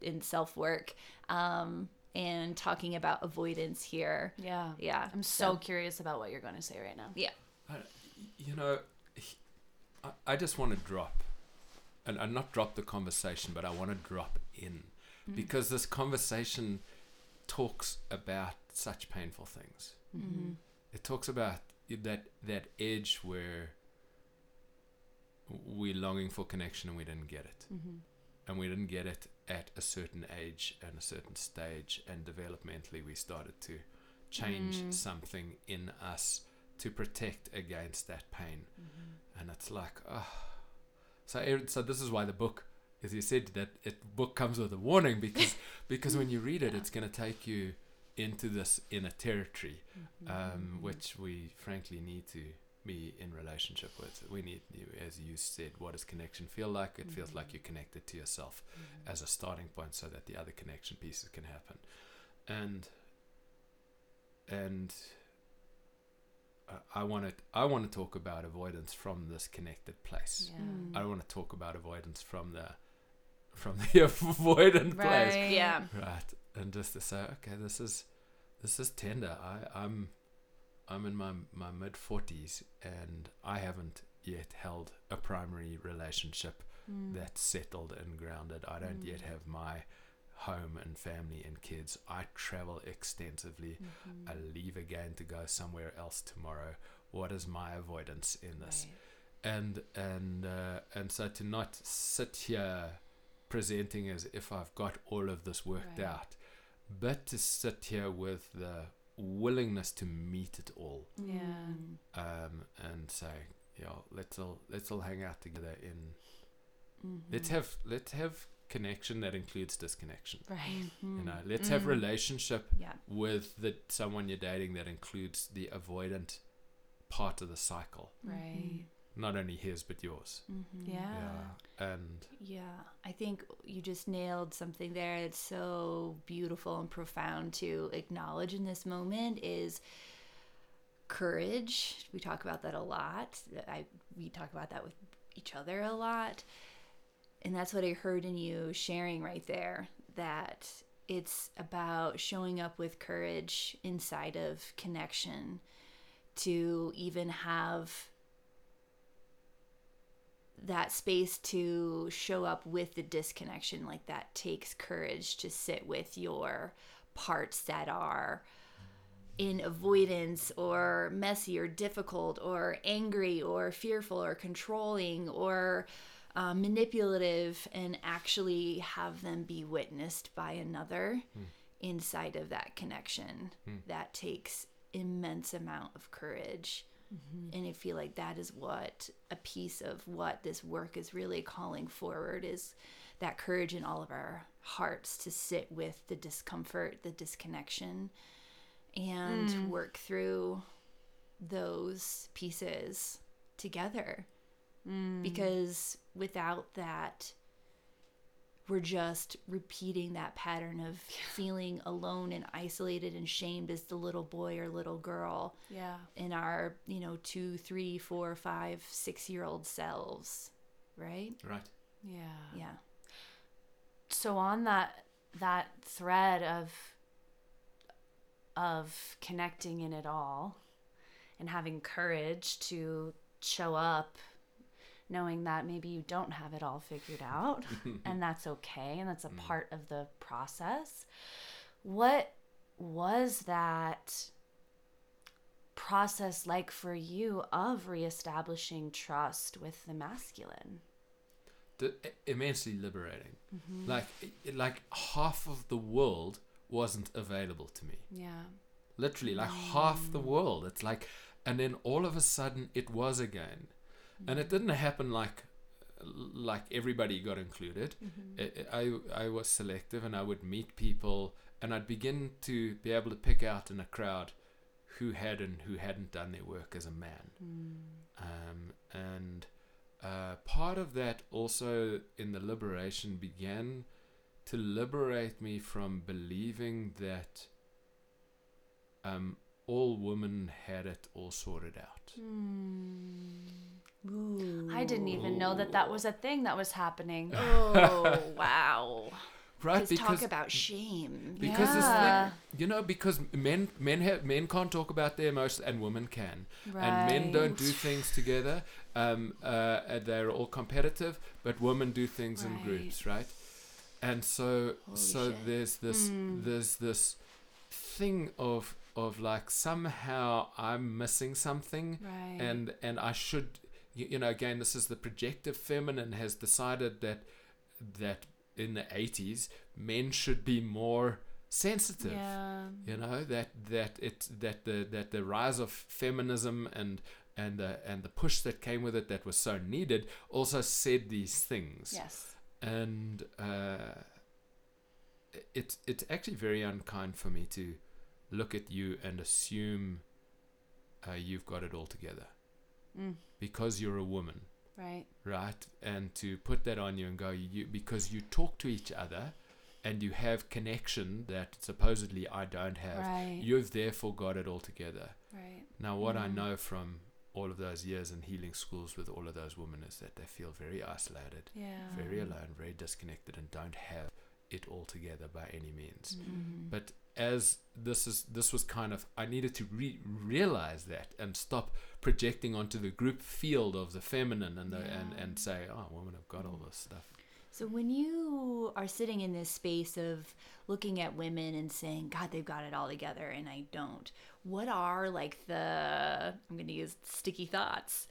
in self work. Um, and talking about avoidance here. yeah. Yeah. I'm so curious about what you're going to say right now. yeah. You know, I, I just want to drop, and, and not drop the conversation, but I want to drop in Mm. because this conversation talks about such painful things. Mm-hmm. It talks about that that edge where we're longing for connection and we didn't get it. Mm-hmm. And we didn't get it at a certain age and a certain stage, and developmentally we started to change Mm. something in us to protect against that pain. Mm-hmm. And it's like, oh. So, so this is why the book, as you said, that it book comes with a warning because because when you read it, it's going to take you into this inner territory, Mm-hmm. um, which we frankly need to be in relationship with. We need, you- as you said, what does connection feel like? It feels like you're connected to yourself as a starting point, so that the other connection pieces can happen, and and I want to I want to talk about avoidance from this connected place. Yeah. Mm. I don't want to talk about avoidance from the from the avoidant place. Right. Yeah. Right. And just to say, okay, this is this is tender. I, I'm I'm in my my mid forties and I haven't yet held a primary relationship Mm. that's settled and grounded. I don't yet have my home and family and kids. I travel extensively. Mm-hmm. I leave again to go somewhere else tomorrow. What is my avoidance in this? Right. and and uh, and so to not sit here presenting as if I've got all of this worked Right. out, but to sit here with the willingness to meet it all, Yeah. um, and say, you know, let's all let's all hang out together in Mm-hmm. let's have let's have connection that includes disconnection. Right. You know, let's have Mm. relationship Yeah. with the someone you're dating that includes the avoidant part of the cycle, Right. not only his but yours. Mm-hmm. Yeah. and Yeah, I think you just nailed something there. It's so beautiful and profound to acknowledge in this moment is courage. We talk about that a lot. I we talk about that with each other a lot. And that's what I heard in you sharing right there that it's about showing up with courage inside of connection to even have that space to show up with the disconnection like that takes courage to sit with your parts that are in avoidance or messy or difficult or angry or fearful or controlling or uh, manipulative and actually have them be witnessed by another inside of that connection that takes immense amount of courage Mm-hmm. And I feel like that is what a piece of what this work is really calling forward is that courage in all of our hearts to sit with the discomfort, the disconnection, and mm. work through those pieces together. Mm. Because without that, we're just repeating that pattern of feeling alone and isolated and shamed as the little boy or little girl. Yeah. In our, you know, two, three, four, five, six year old selves. Right? Right. Yeah. Yeah. So on that that thread of of connecting in it all and having courage to show up knowing that maybe you don't have it all figured out and that's okay and that's a mm. part of the process. What was that process like for you of reestablishing trust with the masculine? The, immensely liberating. Mm-hmm. Like like half of the world wasn't available to me. Yeah. Literally like mm. half the world. It's like and then all of a sudden it was again and it didn't happen like like everybody got included. Mm-hmm. It, I I was selective, and I would meet people, and I'd begin to be able to pick out in a crowd who had and who hadn't done their work as a man. Mm. Um, and uh, part of that also in the liberation began to liberate me from believing that um, all women had it all sorted out. Mm. Ooh. I didn't even know that that was a thing that was happening. Oh, wow. Right, because talk about shame. Because yeah. you know, because men men have men can't talk about their emotions and women can, right. and men don't do things together. Um, uh, they're all competitive, but women do things right. in groups, right? And so, Holy so shit. there's this mm. there's this thing of of like somehow I'm missing something, right. and and I should you, you know, again, this is the projective feminine has decided that that in the 80s men should be more sensitive yeah. you know that that it that the that the rise of feminism and and the and the push that came with it that was so needed also said these things yes and uh it's it's actually very unkind for me to look at you and assume uh, you've got it all together mm because you're a woman. Right. Right? And to put that on you and go, you because you talk to each other and you have connection that supposedly I don't have, right. you've therefore got it all together. Right. Now, what mm. I know from all of those years in healing schools with all of those women is that they feel very isolated, yeah. very alone, very disconnected, and don't have it all together by any means. Mm-hmm. But as this is this was kind of I needed to re- realize that and stop projecting onto the group field of the feminine and the, yeah. and and say oh women have got all this stuff. So when you are sitting in this space of looking at women and saying god they've got it all together and I don't. What are like the I'm going to use sticky thoughts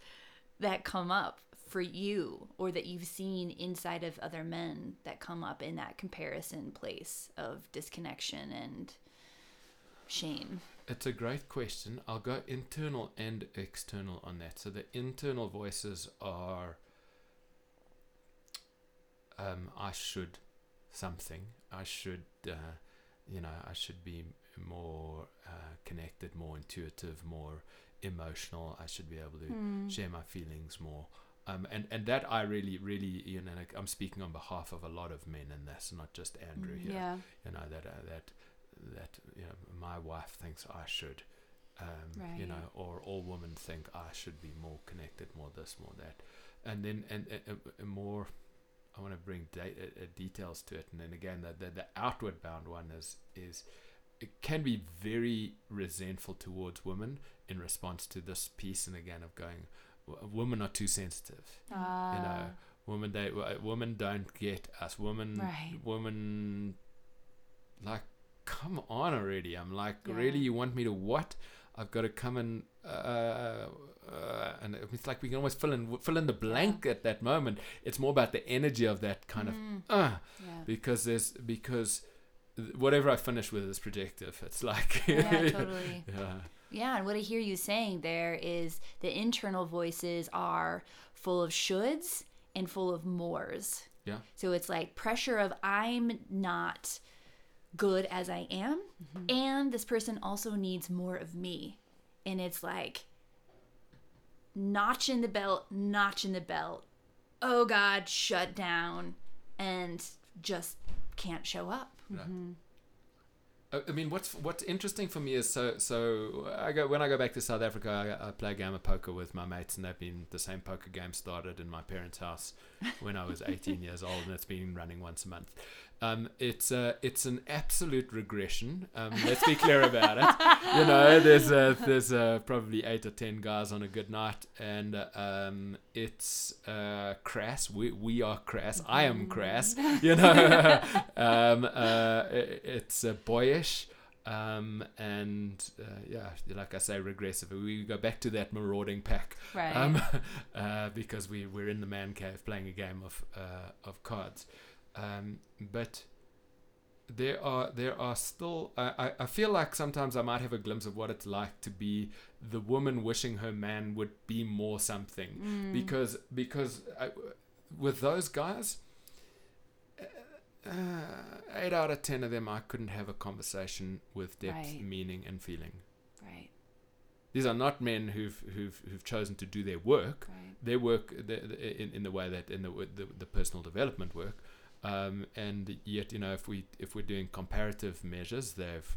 that come up for you or that you've seen inside of other men that come up in that comparison place of disconnection and shame? It's a great question. I'll go internal and external on that. So the internal voices are um, I should something. I should, uh, you know, I should be more uh, connected, more intuitive, more emotional. I should be able to mm. share my feelings more. Um, and and that I really really you know I'm speaking on behalf of a lot of men and that's not just Andrew mm, here yeah. you know that uh, that that you know my wife thinks I should um, right. you know or all women think I should be more connected more this more that and then and, and, and more I want to bring de- uh, uh, details to it and then again the, the the outward bound one is is it can be very resentful towards women in response to this piece and again of going women are too sensitive. You know, ah. women they women don't get us. Women, right. women, like, come on already. I'm like, yeah. really, you want me to what? I've got to come and uh, uh, and it's like we can almost fill in fill in the blank at that moment. It's more about the energy of that kind mm. of uh, yeah. because there's because whatever I finish with is projective. It's like yeah, totally. yeah. Yeah, and what I hear you saying there is the internal voices are full of shoulds and full of mores. Yeah. So it's like pressure of I'm not good as I am, mm-hmm. and this person also needs more of me. And it's like notch in the belt, notch in the belt. Oh God, shut down, and just can't show up. Right. I mm-hmm. I mean, what's what's interesting for me is so so I go when I go back to South Africa, I, I play a game of poker with my mates, and they've been the same poker game started in my parents' house when I was 18 years old, and it's been running once a month. Um, it's uh, it's an absolute regression. Um, let's be clear about it. You know, there's uh, there's uh, probably eight or ten guys on a good night, and um, it's uh, crass. We we are crass. I am crass. You know, um, uh, it, it's boyish. Um, and uh, yeah, like I say, regressive. We go back to that marauding pack, Right. um, uh, because we we're in the man cave playing a game of uh, of cards. Um, but there are there are still I, I feel like sometimes I might have a glimpse of what it's like to be the woman wishing her man would be more something because because I, with those guys uh, eight out of ten of them I couldn't have a conversation with depth Right. meaning and feeling right. these are not men who've who've who've chosen to do their work Right. their work the, the, in, in the way that in the, the the personal development work um, and yet you know if we if we're doing comparative measures they've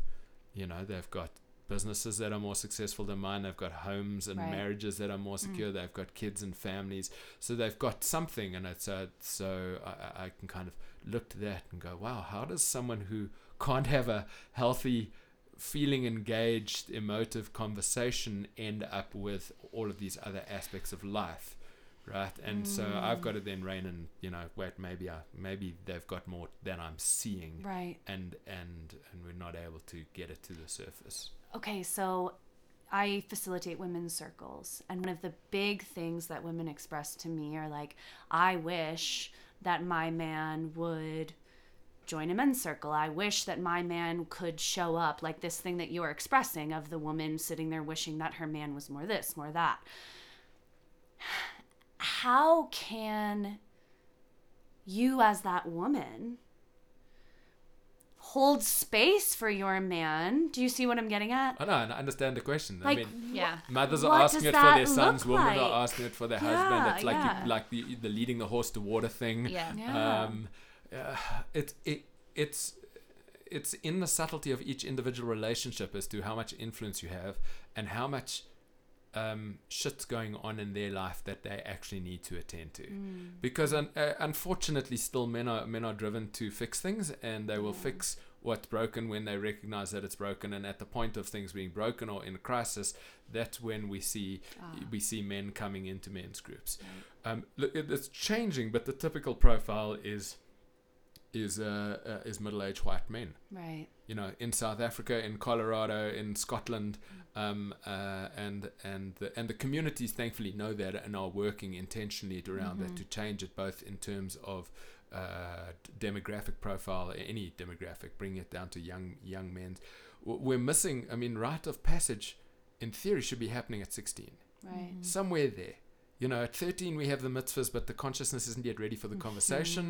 you know they've got businesses that are more successful than mine. They've got homes and Right. marriages that are more secure. They've got kids and families. So they've got something and it's uh, so I- I can kind of look to that and go wow how does someone who can't have a healthy feeling engaged emotive conversation end up with all of these other aspects of life right and so mm. i've got to then rein in you know wait maybe i maybe they've got more than i'm seeing Right. and and and we're not able to get it to the surface Okay, so I facilitate women's circles, and one of the big things that women express to me are like, I wish that my man would join a men's circle. I wish that my man could show up like this thing that you're expressing of the woman sitting there wishing that her man was more this, more that. How can you, as that woman, hold space for your man? Do you see what I'm getting at? i know and i understand the question i mean Yeah. mothers are asking it for their sons look women like? are asking it for their Yeah, husband it's like yeah. you, like the, the leading the horse to water thing Yeah. Yeah. um uh, it, it it's it's in the subtlety of each individual relationship as to how much influence you have and how much um, shit's going on in their life that they actually need to attend to. Because un- uh, unfortunately, still men are men are driven to fix things, and they will fix what's broken when they recognize that it's broken. And at the point of things being broken or in a crisis, that's when we see we see men coming into men's groups. Um, look, it- it's changing, but the typical profile is is uh, uh, is middle aged white men Right. You know, in South Africa, in Colorado, in Scotland, um, uh, and and the, and the communities thankfully know that and are working intentionally around that to change it, both in terms of uh, demographic profile, any demographic, bring it down to young young men. We're missing. I mean, rite of passage, in theory, should be happening at sixteen, Right. somewhere there. You know, at 13 we have the mitzvahs, but the consciousness isn't yet ready for the conversation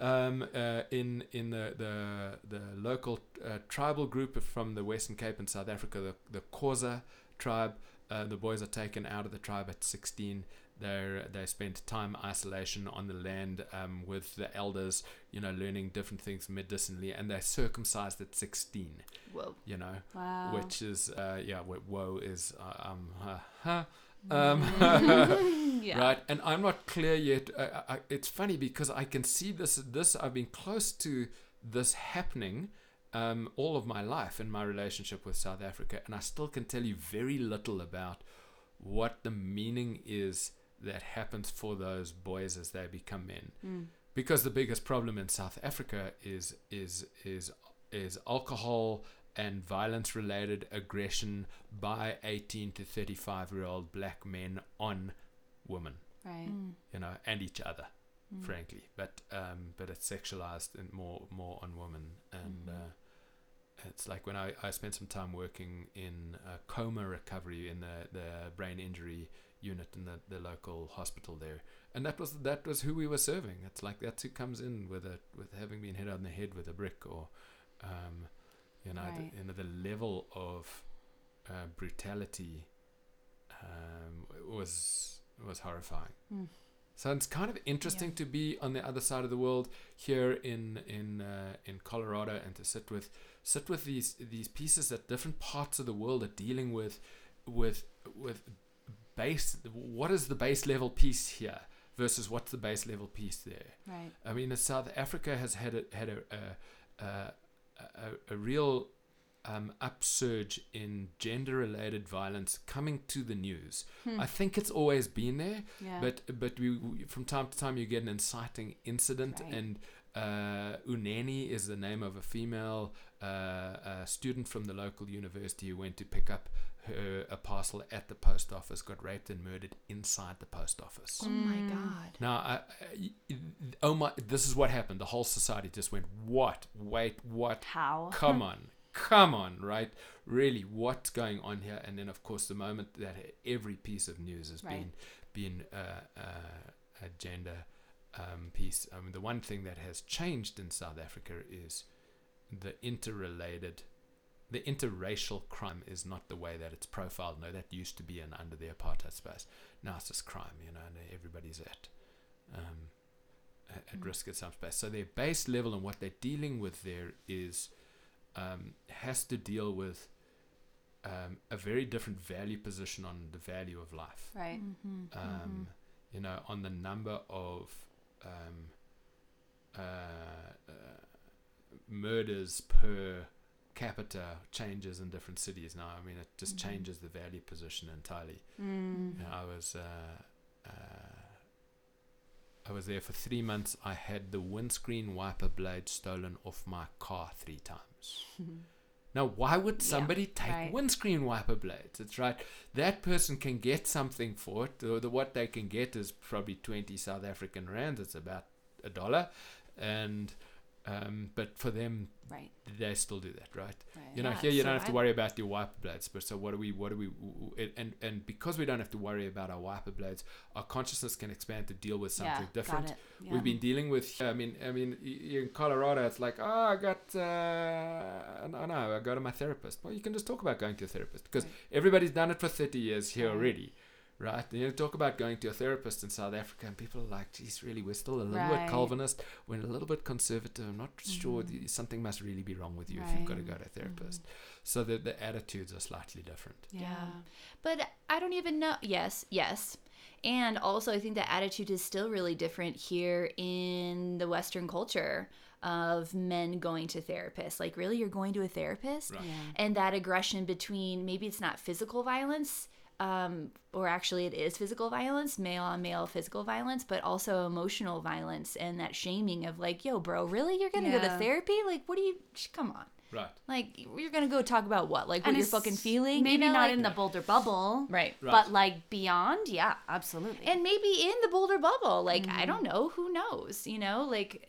um, uh, in in the the, the local uh, tribal group from the Western Cape in South Africa, the the Xhosa tribe. Uh, the boys are taken out of the tribe at 16. They they spend time isolation on the land um, with the elders, you know, learning different things medicinally, and they're circumcised at 16. Whoa. You know, Wow. which is uh, yeah, wh- woe is uh, um, huh, huh, um, Yeah. right and i'm not clear yet I, I, it's funny because i can see this this i've been close to this happening um, all of my life in my relationship with south africa and i still can tell you very little about what the meaning is that happens for those boys as they become men because the biggest problem in south africa is is is is alcohol and violence related aggression by 18 to 35 year old black men on women. Right. you know and each other frankly. But um but it's sexualized and more more on women. And uh it's like when I, I spent some time working in uh, coma recovery in the, the brain injury unit in the, the local hospital there. And that was that was who we were serving. It's like that's who comes in with a with having been hit on the head with a brick or um, you know Right. the, you know the level of uh, brutality um, was was horrifying Mm. so it's kind of interesting to be on the other side of the world here in in uh, in Colorado and to sit with sit with these these pieces that different parts of the world are dealing with with with base what is the base level piece here versus what's the base level piece there Right. I mean, South Africa has had a, had a, a, a, a, a real um, upsurge in gender-related violence coming to the news. Hmm. I think it's always been there, Yeah. but but we, we from time to time you get an inciting incident, Right. and uh, Uyinene is the name of a female uh, uh, student from the local university who went to pick up her a parcel at the post office, got raped and murdered inside the post office. Oh my Mm. god. Now, I, I- oh my, this is what happened. The whole society just went, what? Wait, what? How? Come on, come on, right? Really, what's going on here? And then, of course, the moment that every piece of news has Right. been been uh, uh, a gender um, piece. I mean, the one thing that has changed in South Africa is the interrelated. The interracial crime is not the way that it's profiled. No, that used to be an under the apartheid space. Now it's just crime, you know, and everybody's at um, at, at Mm. risk at some space. So their base level and what they're dealing with there is um, has to deal with um, a very different value position on the value of life. Right. Mm-hmm. Um, You know, on the number of um, uh, uh, murders per capita changes in different cities now. I mean, it just Mhm. changes the value position entirely. Mm. You know, I was uh, uh, I was there for three months. I had the windscreen wiper blade stolen off my car three times. Now, why would Yeah, somebody take right. windscreen wiper blades? It's right. That person can get something for it. Or the, what they can get is probably 20 South African rands. It's about a dollar. And, um, but for them, Right. they still do that, right? Right. You know, Yeah, here you so don't have to worry about your wiper blades, but so what do we, what do we, w- w- it- and and because we don't have to worry about our wiper blades, our consciousness can expand to deal with something yeah, different. Yeah. We've been dealing with. I mean, I mean, in Colorado, it's like, oh, I got, uh, no, no, I go to my therapist. Well, you can just talk about going to a therapist because Right. everybody's done it for thirty years here already, right? And you talk about going to a therapist in South Africa, and people are like, geez, really, we're still a little Right. bit Calvinist, we're a little bit conservative. I'm not sure Mhm. th- something must really be wrong with you if you've got to go to a therapist. So the the attitudes are slightly different. Yeah. But I don't even know. Yes, yes. And also, I think the attitude is still really different here in the Western culture of men going to therapists. Like, really, you're going to a therapist? Right. Yeah. And that aggression between maybe it's not physical violence, um, or actually it is physical violence, male on male physical violence, but also emotional violence and that shaming of like, yo, bro, really? You're going to go to therapy? Like, what do you, come on. Right. Like, you're going to go talk about what? Like, what you're fucking feeling? you Maybe know, not like- in the Boulder bubble, Right. Right. but like beyond. Yeah, absolutely. and maybe in the boulder bubble like Mm-hmm. i don't know who knows you know like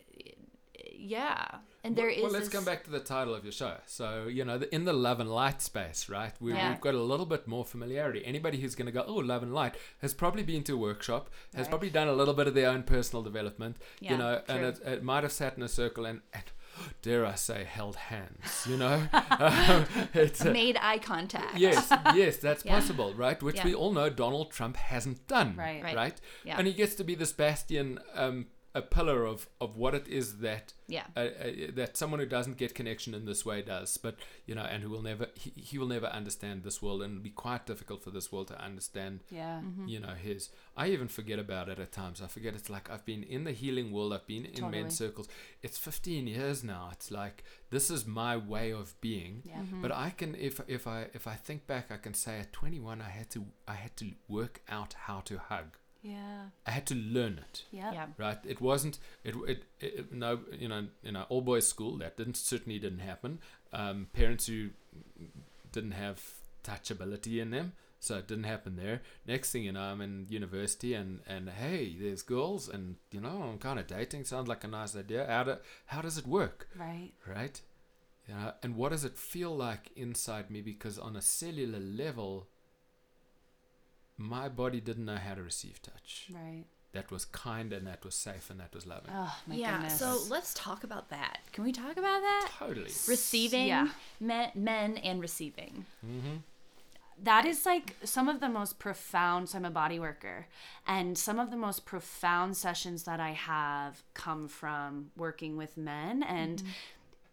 yeah and there well, is well, let's this- come back to the title of your show. So, you know, the, in the love and light space, right? We, Yeah. We've got a little bit more familiarity. Anybody who's going to go, oh, love and light, has probably been to a workshop, has Right. probably done a little bit of their own personal development, Yeah, you know, and it, it might have sat in a circle and, and dare I say, held hands, you know? Um, it's a- made eye contact yes, yes, that's Yeah. possible, right? Which Yeah. we all know Donald Trump hasn't done, Right. Right. right? Yeah. And he gets to be this bastion, um, a pillar of, of what it is that yeah uh, uh, that someone who doesn't get connection in this way does but you know and who will never he, he will never understand this world and it'll be quite difficult for this world to understand yeah. Mm-hmm. you know his i even forget about it at times i forget it's like i've been in the healing world i've been in Totally. men's circles it's 15 years now it's like this is my way of being Yeah. Mm-hmm. but i can if if i if i think back i can say at 21 i had to i had to work out how to hug Yeah. i had to learn it Yeah. yeah right it wasn't it, it, it no you know you know all boys school that didn't certainly didn't happen um, parents who didn't have touchability in them so it didn't happen there next thing you know i'm in university and and hey there's girls and you know i'm kind of dating sounds like a nice idea how do, how does it work Right. right You know, and what does it feel like inside me? Because on a cellular level, my body didn't know how to receive touch. Right. That was kind and that was safe and that was loving. Oh my yeah. goodness. So let's talk about that. Can we talk about that? Totally. Receiving Yeah. men, men and receiving. Mm-hmm. that is like some of the most profound so i'm a body worker and some of the most profound sessions that i have come from working with men and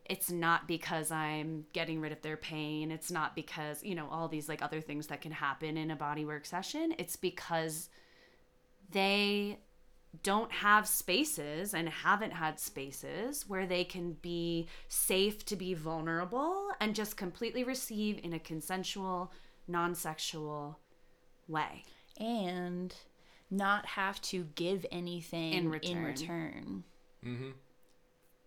it's not because i'm getting rid of their pain it's not because you know all these like other things that can happen in a body work session it's because they don't have spaces and haven't had spaces where they can be safe to be vulnerable and just completely receive in a consensual, non sexual way. and not have to give anything In in return. return. Mm-hmm.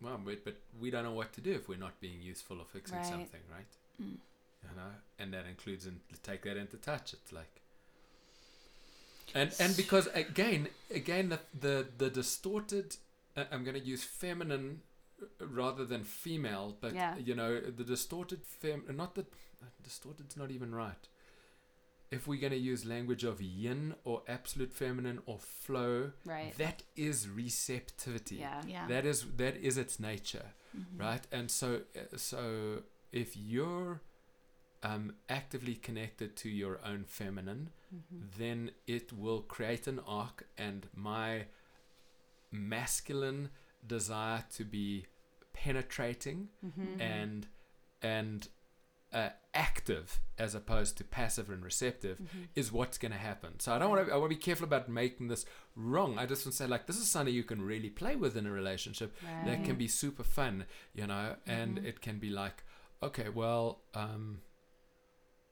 Well, but, but we don't know what to do if we're not being useful or fixing Right. something, right? You know, and that includes and take that into touch. It's like, and and because again, again, the the the distorted. uh, I'm going to use feminine uh, rather than female, but Yeah. you know, the distorted fem. Not that distorted's not even right. If we're going to use language of yin or absolute feminine or flow, Right. that is receptivity. Yeah. Yeah. That is that is its nature, right? And so uh, so if you're um, actively connected to your own feminine, then it will create an arc, and my masculine desire to be penetrating Mm-hmm. and and uh, active as opposed to passive and receptive Mm-hmm. is what's going to happen. So I don't want to. I want to be careful about making this wrong. I just want to say like this is something you can really play with in a relationship. That can be super fun, you know, and Mm-hmm. it can be like, okay, well, um,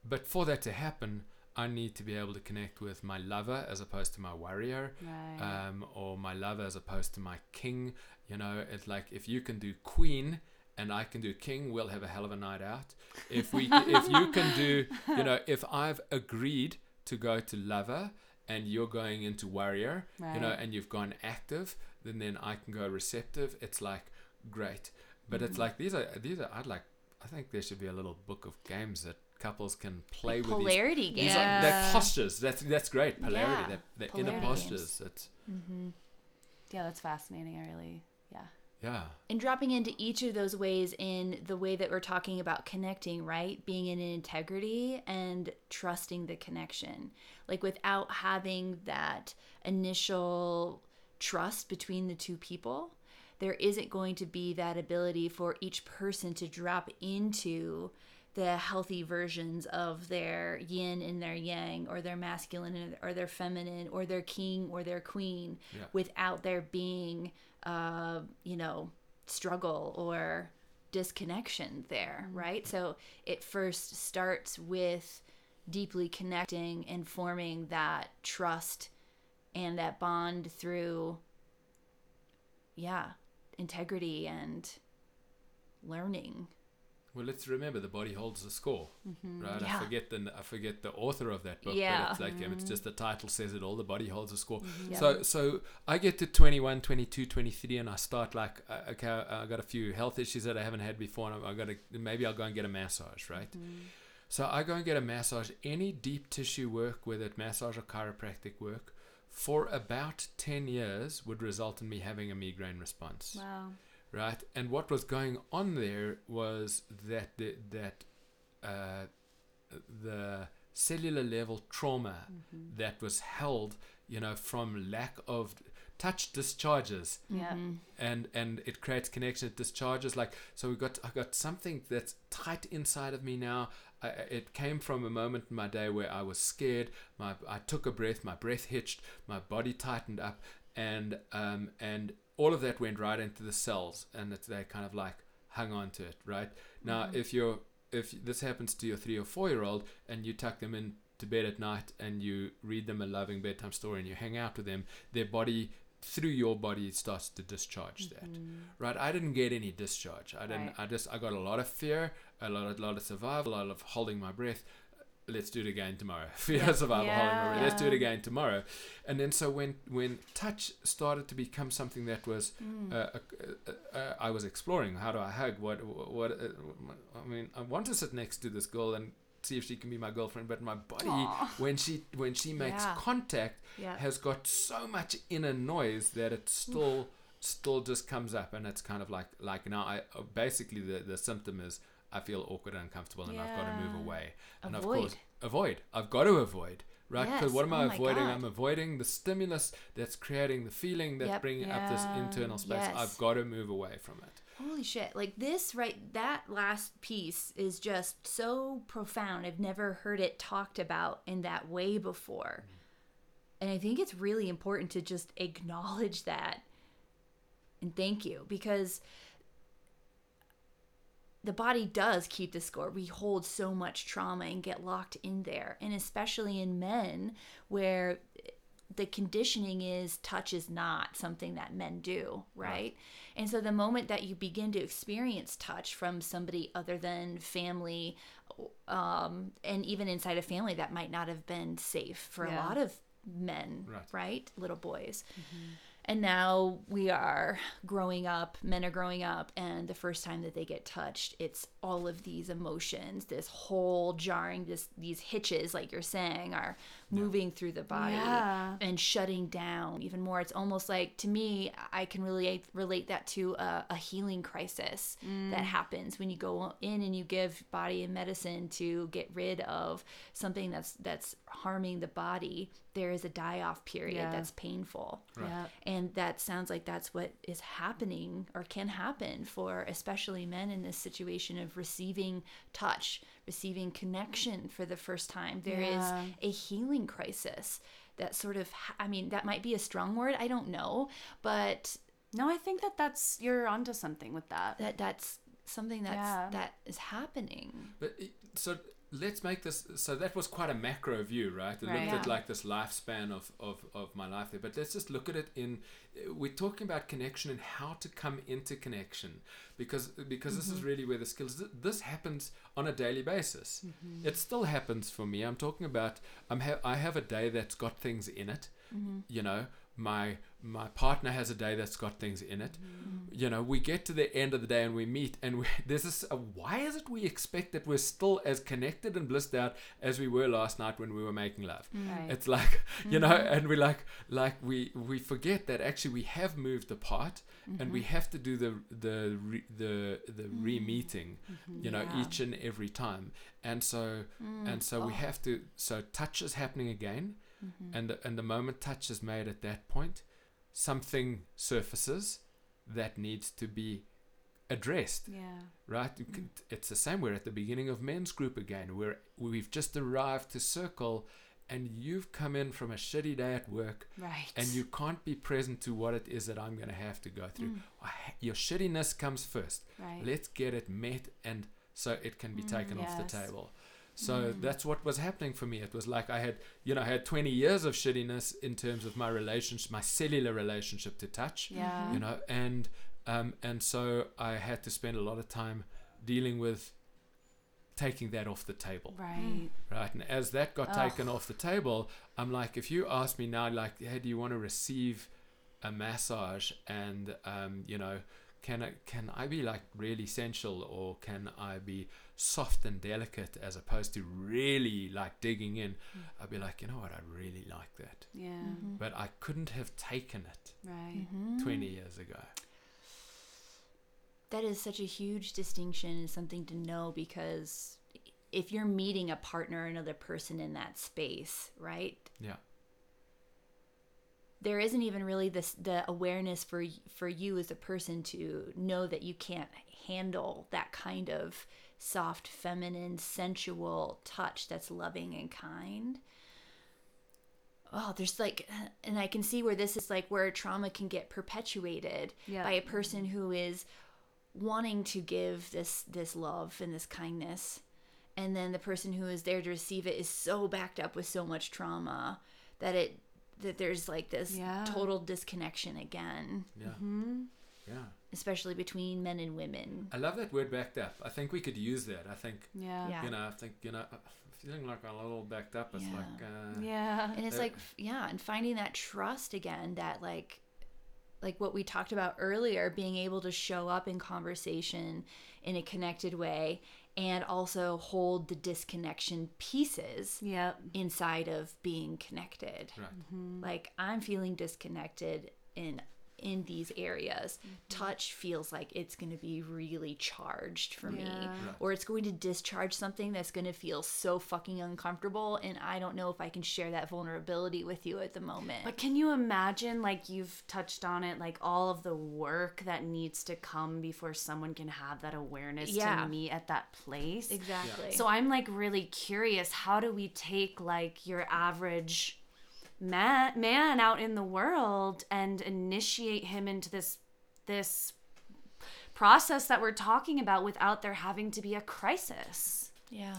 but for that to happen, I need to be able to connect with my lover as opposed to my warrior Right. um, or my lover as opposed to my king. You know, it's like if you can do queen and I can do king, we'll have a hell of a night out. If we, if you can do, you know, if I've agreed to go to lover and you're going into warrior, you know, and you've gone active, then then I can go receptive. It's like great, but Mm-hmm. it's like these are these are. I'd like. I think there should be a little book of games that couples can play with. these Polarity these games. are, they're postures. That's that's great. Polarity. Yeah, They're, they're inner polarity postures. It's yeah, that's fascinating. I really, yeah. Yeah. and dropping into each of those ways in the way that we're talking about connecting, right? Being in integrity and trusting the connection. Like without having that initial trust between the two people, there isn't going to be that ability for each person to drop into the healthy versions of their yin and their yang or their masculine or their feminine or their king or their queen Yeah. without there being uh, you know struggle or disconnection there right? So it first starts with deeply connecting and forming that trust and that bond through yeah integrity and learning Well, let's remember the body holds the score, right? Yeah. I forget the I forget the author of that book, Yeah. but it's like um, it's just the title says it all. The body holds the score. Yeah. So so I get to 21, 22, 23, and I start like uh, okay, I got a few health issues that I haven't had before, and I, I got to maybe I'll go and get a massage, right? So I go and get a massage. Any deep tissue work, whether it massage or chiropractic work, for about ten years would result in me having a migraine response Wow. Right? And what was going on there was that the, that uh, the cellular level trauma that was held, you know, from lack of touch discharges. Yeah. and and it creates connection it discharges like so we got i got something that's tight inside of me now. I, I- it came from a moment in my day where i was scared. My i took a breath my breath hitched my body tightened up and um and all of that went right into the cells and they kind of like hung on to it right? Now mm-hmm. if you're if this happens to your three or four year old and you tuck them in to bed at night and you read them a loving bedtime story and you hang out with them their body through your body it starts to discharge that mm-hmm. right? I didn't get any discharge. I didn't Right. i just i got a lot of fear a lot of, lot of survival a lot of holding my breath let's do it again tomorrow. yeah. survival yeah. Let's do it again tomorrow. And then so when when touch started to become something that was mm. uh, uh, uh, I was exploring. How do I hug? What what? Uh, I mean, I want to sit next to this girl and see if she can be my girlfriend but my body Aww. when she when she makes yeah. contact yeah. has got so much inner noise that it still still just comes up and it's kind of like like now i basically the the symptom is I feel awkward and uncomfortable and yeah. I've got to move away. And avoid. of course, avoid. I've got to avoid. Right? Because yes. what am oh I avoiding? I'm avoiding the stimulus that's creating the feeling that's yep. bringing yeah. up this internal space. Yes. I've got to move away from it. Holy shit. Like this, right? That last piece is just so profound. I've never heard it talked about in that way before. Mm. And I think it's really important to just acknowledge that and thank you because the body does keep the score. We hold so much trauma and get locked in there. And especially in men where the conditioning is touch is not something that men do, right? right? And so the moment that you begin to experience touch from somebody other than family, um, and even inside a family that might not have been safe for yeah. a lot of men, right? right? Little boys. Mm-hmm and now we are growing up men are growing up and the first time that they get touched it's all of these emotions this whole jarring this these hitches like you're saying are moving through the body yeah. and shutting down even more it's almost like to me i can really relate that to a, a healing crisis mm. that happens when you go in and you give body and medicine to get rid of something that's that's harming the body there is a die off period yeah. that's painful. Right. Yeah. And that sounds like that's what is happening or can happen for especially men in this situation of receiving touch, receiving connection for the first time. There yeah. is a healing crisis that sort of, I mean, that might be a strong word. I don't know. But. No, I think that that's, you're onto something with that. That that's something that's, yeah. that is happening. But so let's make this so that was quite a macro view right it right, looked yeah. at like this lifespan of, of of my life there but let's just look at it in we're talking about connection and how to come into connection because because mm-hmm. this is mm-hmm. really where the skills this happens on a daily basis mm-hmm. it still happens for me i'm talking about i'm ha- i have a day that's got things in it mm-hmm. you know my my partner has a day that's got things in it. Mm. You know, we get to the end of the day and we meet, and we, there's this. Uh, why is it we expect that we're still as connected and blissed out as we were last night when we were making love? Mm. Right. It's like you mm-hmm. know, and we like like we we forget that actually we have moved apart, mm-hmm. and we mm-hmm. have to do the the re, the the mm. re-meeting, mm-hmm. you know, yeah. each and every time, and so mm. and so oh. we have to. So touch is happening again Mm-hmm. And, the, and the moment touch is made at that point, something surfaces that needs to be addressed. Yeah. Right? Mm. It's the same. We're at the beginning of men's group again. We're we've just arrived to circle and you've come in from a shitty day at work right and you can't be present to what it is that i'm going to have to go through mm. your shittiness comes first right. let's get it met and so it can be mm, taken yes. off the table so mm. that's what was happening for me. It was like I had, you know, I had 20 years of shittiness in terms of my relationship, my cellular relationship to touch. Yeah. You know, and um, and so I had to spend a lot of time dealing with taking that off the table. Right. Right. And as that got Ugh. taken off the table, I'm like, if you ask me now, like, hey, do you want to receive a massage and um, you know, can I can I be like really sensual or can I be soft and delicate as opposed to really like digging in? Mm. I'd be like, you know what, I really like that. Yeah. Mm-hmm. But I couldn't have taken it right mm-hmm. 20 years ago. That is such a huge distinction and something to know because if you're meeting a partner, another person in that space, right? Yeah there isn't even really this the awareness for for you as a person to know that you can't handle that kind of soft feminine sensual touch that's loving and kind oh there's like and i can see where this is like where trauma can get perpetuated yeah. by a person who is wanting to give this this love and this kindness and then the person who is there to receive it is so backed up with so much trauma that it that there's like this yeah. total disconnection again. Yeah. Mm-hmm. Yeah. especially between men and women. I love that word backed up. I think we could use that. I think Yeah. Yeah. you know. I think you know. Feeling like I'm a little backed up. It's Yeah. like uh, Yeah. and it's Uh, like yeah and finding that trust again that like like what we talked about earlier being able to show up in conversation in a connected way and also hold the disconnection pieces Yep. inside of being connected right. Mm-hmm. like i'm feeling disconnected in in these areas Mm-hmm. touch feels like it's going to be really charged for me Yeah. Right. or it's going to discharge something that's going to feel so fucking uncomfortable and i don't know if i can share that vulnerability with you at the moment But can you imagine, like you've touched on it, like all of the work that needs to come before someone can have that awareness Yeah. to meet at that place? exactly So I'm like really curious. How do we take like your average man, man out in the world and initiate him into this this process that we're talking about without there having to be a crisis? yeah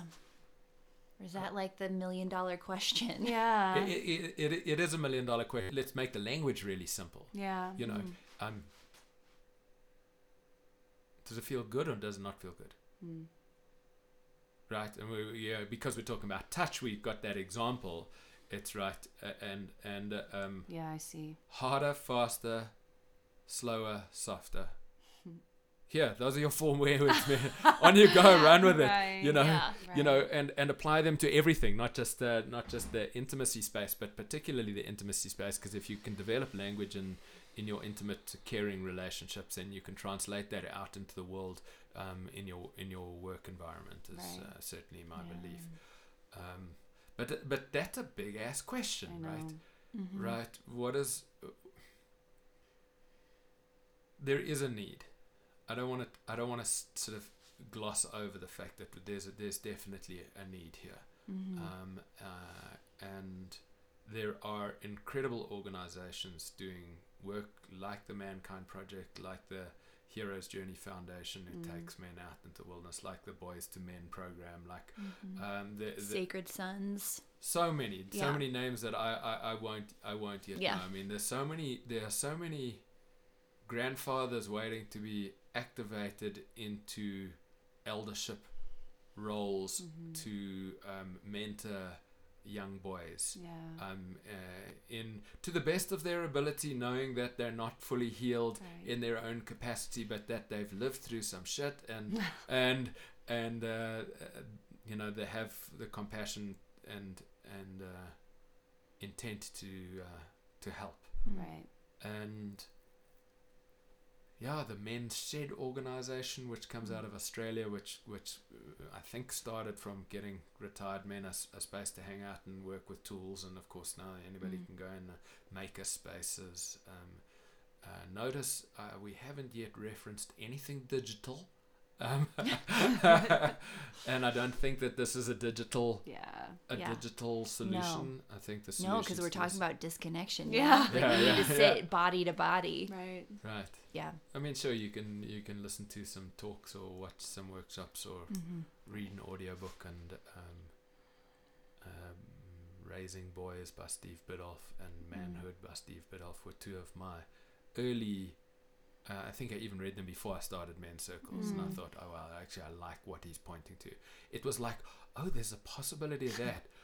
or is that like the million dollar question Yeah. It, it, it, it is a million dollar question. Let's make the language really simple. yeah. You know, um, does it feel good or does it not feel good? Right, and we yeah because we're talking about touch, we've got that example. It's right, and and uh, um, Yeah, I see. harder, faster, slower, softer. Here, those are your four words, man. On you go, run with it. You know, yeah, you know, and and apply them to everything, not just uh, not just the intimacy space, but particularly the intimacy space. Because if you can develop language in in your intimate, caring relationships, and you can translate that out into the world um, in your in your work environment. Is Right. uh, certainly my belief. Um, but but that's a big ass question, right? Mm-hmm. Right. What is. There is a need. I don't want to. I don't want to sort of gloss over the fact that there's a, there's definitely a need here, Mm-hmm. um, uh, and there are incredible organizations doing work like the Mankind Project, like the Heroes Journey Foundation, who Mm. takes men out into wilderness, like the Boys to Men program, like Mm-hmm. um, the, the, sacred sons so many so many names that I, I, I won't I won't yet Yeah. know. I mean there's so many there are so many grandfathers waiting to be activated into eldership roles Mm-hmm. to um, mentor young boys Yeah. um, uh, in to the best of their ability, knowing that they're not fully healed Right. in their own capacity, but that they've lived through some shit and and and uh, uh, you know they have the compassion and and uh, intent to uh, to help Right. and yeah, the Men's Shed organization, which comes out of Australia, which which uh, I think started from getting retired men a space to hang out and work with tools, and of course now anybody can go in the maker spaces. Um, uh, notice uh, we haven't yet referenced anything digital. Um, and I don't think that this is a digital Yeah. a Yeah. digital solution. I think the solution no because we're talking about disconnection Yeah. yeah, Yeah, like, you yeah, need to yeah. sit body to body Right. right. yeah I mean, sure, you can you can listen to some talks or watch some workshops or mm-hmm. read an audiobook and um, um, Raising Boys by Steve Biddulph and Manhood by Steve Biddulph were two of my early. Uh, I think I even read them before I started Men's Circles, and I thought, oh well, actually, I like what he's pointing to. It was like, oh, there's a possibility of that.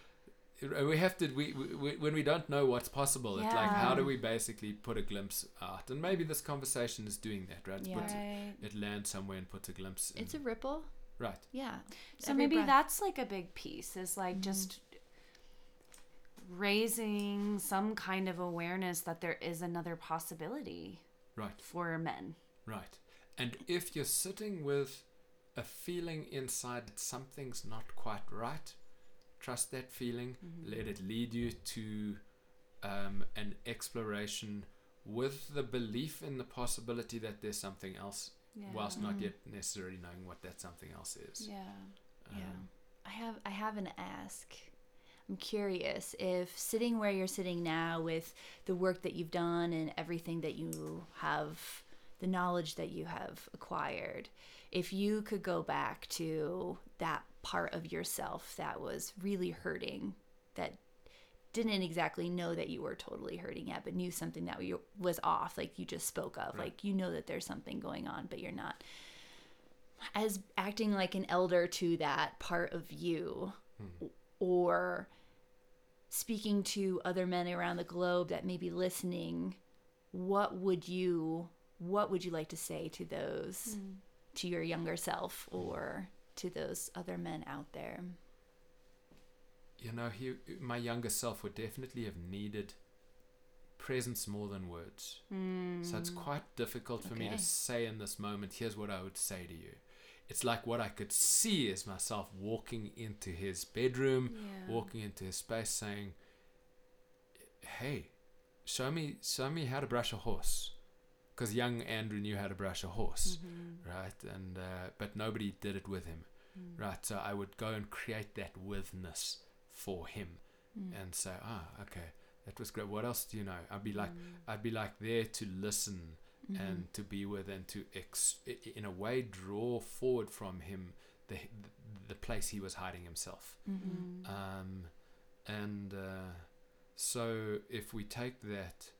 We have to we, we when we don't know what's possible it's like how do we basically put a glimpse out and maybe this conversation is doing that right Yeah. Puts- Right. it lands somewhere and puts a glimpse in. it's a ripple right yeah So Every maybe breath. that's like a big piece is like just raising some kind of awareness that there is another possibility right for men. right and if you're sitting with a feeling inside that something's not quite right trust that feeling let it lead you to um, an exploration with the belief in the possibility that there's something else Yeah. whilst not yet necessarily knowing what that something else is Yeah. Yeah. Um, I have I have an ask. I'm curious if sitting where you're sitting now with the work that you've done and everything that you have the knowledge that you have acquired, if you could go back to that part of yourself that was really hurting, that didn't exactly know that you were totally hurting yet, but knew something that you, was off, like you just spoke of. Right. Like you know that there's something going on, but you're not. As acting like an elder to that part of you, hmm. or speaking to other men around the globe that may be listening, what would you what would you like to say to those hmm. to your younger self or to those other men out there? you know, he, my younger self would definitely have needed presence more than words. So it's hmm. quite difficult for me to say in this moment, here's what I would say to you. It's like what I could see is myself walking into his bedroom, walking into his space saying, Hey, show me show me how to brush a horse. Because young Andrew knew how to brush a horse, right? And uh, but nobody did it with him, right? So I would go and create that withness for him, and say, ah, okay, that was great. What else do you know? I'd be like, I'd be like there to listen and to be with and to ex- in a way draw forward from him the the place he was hiding himself. Um, and uh, so if we take that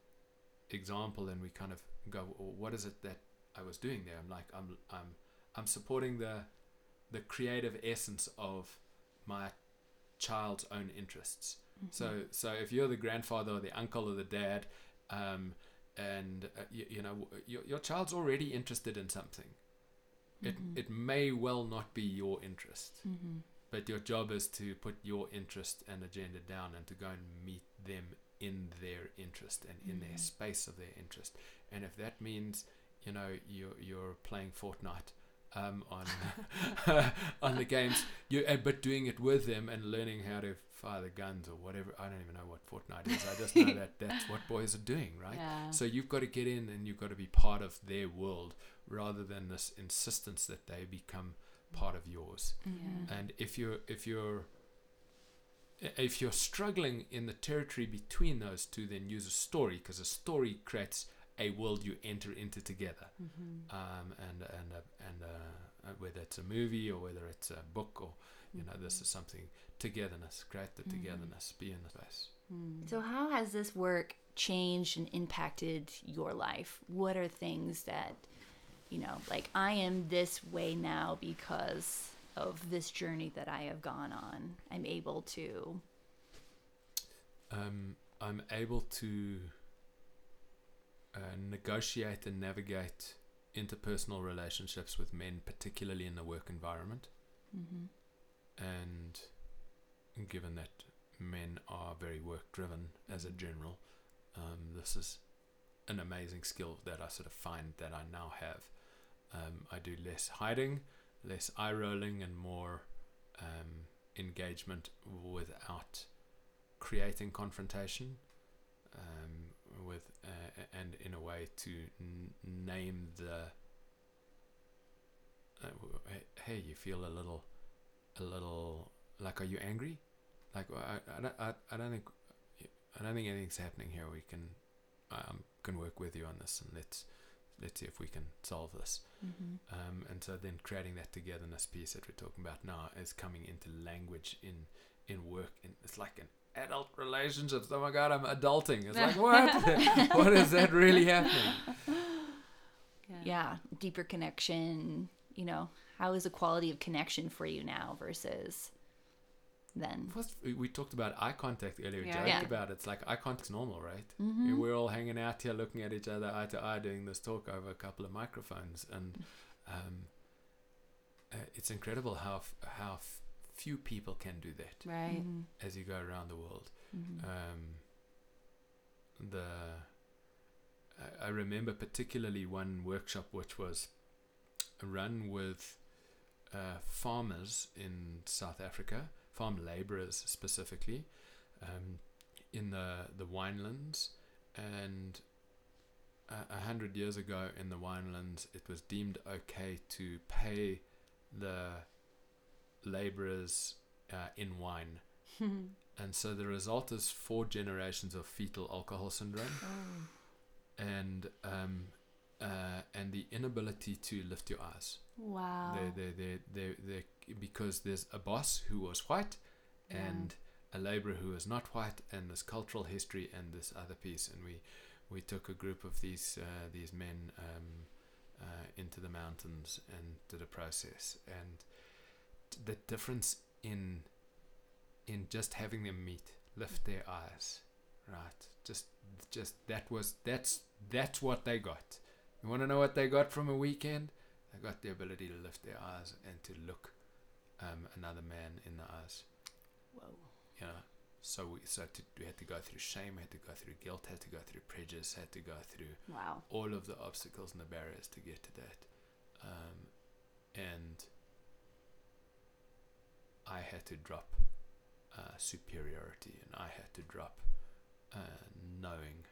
example and we kind of go, well, what is it that I was doing there? I'm like, I'm I'm I'm supporting the the creative essence of my child's own interests. So so if you're the grandfather or the uncle or the dad, um, and uh, you, you know your your child's already interested in something, it mm-hmm. it may well not be your interest, mm-hmm. but your job is to put your interest and agenda down and to go and meet them in their interest and in their mm-hmm. space of their interest. And if that means you know you're you're playing Fortnite um, on on the games, you uh, but doing it with them and learning how to fire the guns or whatever. I don't even know what Fortnite is. I just know that that's what boys are doing, right? Yeah. So you've got to get in and you've got to be part of their world rather than this insistence that they become part of yours. Yeah. And if you're if you're if you're struggling in the territory between those two, then use a story because a story creates a world you enter into together. Um, and and uh, and uh, uh, whether it's a movie or whether it's a book or you know this is something togetherness, create the togetherness, be in the space. So, how has this work changed and impacted your life? What are things that, you know, like I am this way now because of this journey that I have gone on? I'm able to. um, I'm able to uh, negotiate and navigate interpersonal relationships with men, particularly in the work environment. And given that men are very work driven as a general, um, this is an amazing skill that I sort of find that I now have. Um, I do less hiding, less eye rolling, and more um, engagement without creating confrontation um, with uh, and in a way to n- name the uh, hey- hey you feel a little a little like are you angry? Like I, I, don't- I, I don't think I don't think anything's happening here. We can um, can work with you on this and let's let's see if we can solve this. Um, and so then creating that togetherness piece that we're talking about now is coming into language in in work. And it's like an adult relationships oh my god i'm adulting it's like what what is that really happening Yeah, deeper connection. You know, how is the quality of connection for you now versus then? What's, we- we talked about eye contact earlier. Yeah. joked Yeah. about it's like eye contact's normal, right? Mm-hmm. And we're all hanging out here, looking at each other eye to eye, doing this talk over a couple of microphones, and um, uh, it's incredible how f- how f- few people can do that Right. as you go around the world. Um, the I, I remember particularly one workshop which was run with uh, farmers in South Africa, farm labourers specifically, um, in the the winelands, and a a hundred years ago in the winelands, it was deemed okay to pay the labourers uh, in wine. And so the result is four generations of fetal alcohol syndrome, and um, uh, and the inability to lift your eyes. Wow. They they they they they because there's a boss who was white, Yeah. and a laborer who was not white and this cultural history and this other piece and we we took a group of these uh, these men um, uh, into the mountains and did a process and the difference in in just having them meet lift their eyes right just just that was that's that's what they got you want to know what they got from a weekend they got the ability to lift their eyes and to look um, another man in the eyes Whoa. you know so we so to, we had to go through shame had to go through guilt had to go through prejudice had to go through Wow. all of the obstacles and the barriers to get to that. Um, and I had to drop uh, superiority and I had to drop uh, knowing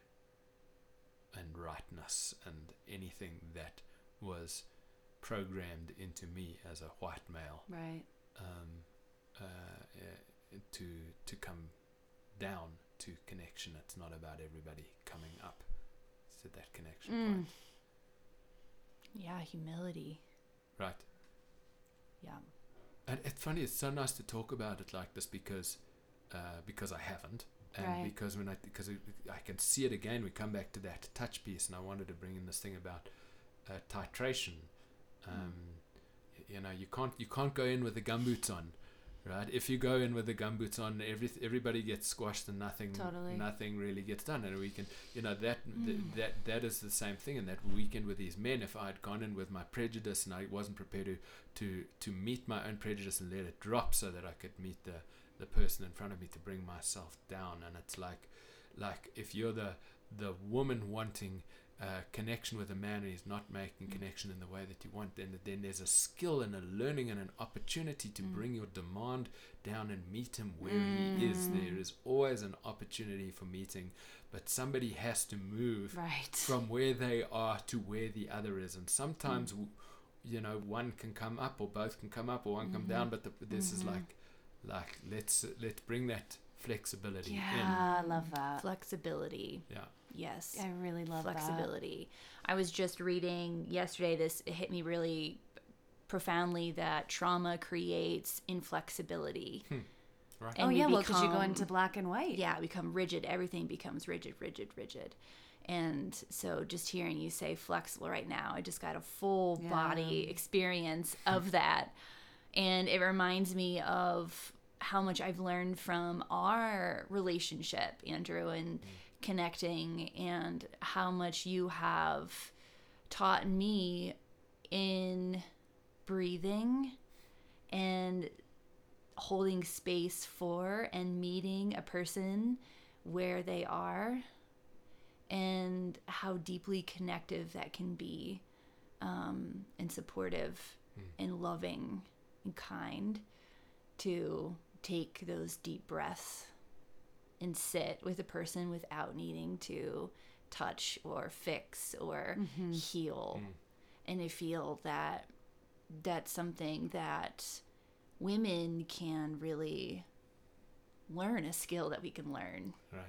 and rightness and anything that was programmed into me as a white male Right. um, uh, to to come down to connection. It's not about everybody coming up. to that connection Mm. point. Yeah, humility. Right. Yeah. And it's funny. It's so nice to talk about it like this because, uh, because I haven't, and Right. because when I because I, can see it again. We come back to that touch piece, and I wanted to bring in this thing about uh, titration. Um, y- You know, you can't you can't go in with the gumboots on, right? If you go in with the gumboots on, every everybody gets squashed and nothing Totally. nothing really gets done. And we can, you know, that th- mm. that that is the same thing. And that weekend with these men, if I had gone in with my prejudice and I wasn't prepared to to to meet my own prejudice and let it drop so that I could meet the the person in front of me to bring myself down and it's like like if you're the the woman wanting uh, connection with a man and he's not making mm. connection in the way that you want then then there's a skill and a learning and an opportunity to mm. bring your demand down and meet him where he is. Mm. There is always an opportunity for meeting but somebody has to move Right. from where they are to where the other is. And sometimes w you know one can come up or both can come up or one come down mm-hmm. but the, this is mm-hmm. like like let's let's bring that flexibility Yeah, I love that. Flexibility. yeah Yes. I really love that. flexibility. I was just reading yesterday. This it hit me really profoundly that trauma creates inflexibility. Hmm. right And oh we yeah, well, because you go into black and white. Yeah, become rigid. Everything becomes rigid, rigid, rigid. And so, just hearing you say flexible right now, I just got a full body experience of hmm. that. And it reminds me of how much I've learned from our relationship, Andrew, and hmm. Connecting, and how much you have taught me in breathing and holding space for and meeting a person where they are and how deeply connective that can be um, and supportive and loving and kind to take those deep breaths and sit with a person without needing to touch or fix or mm-hmm. heal. Mm. And i feel that that's something that women can really learn a skill that we can learn. Right.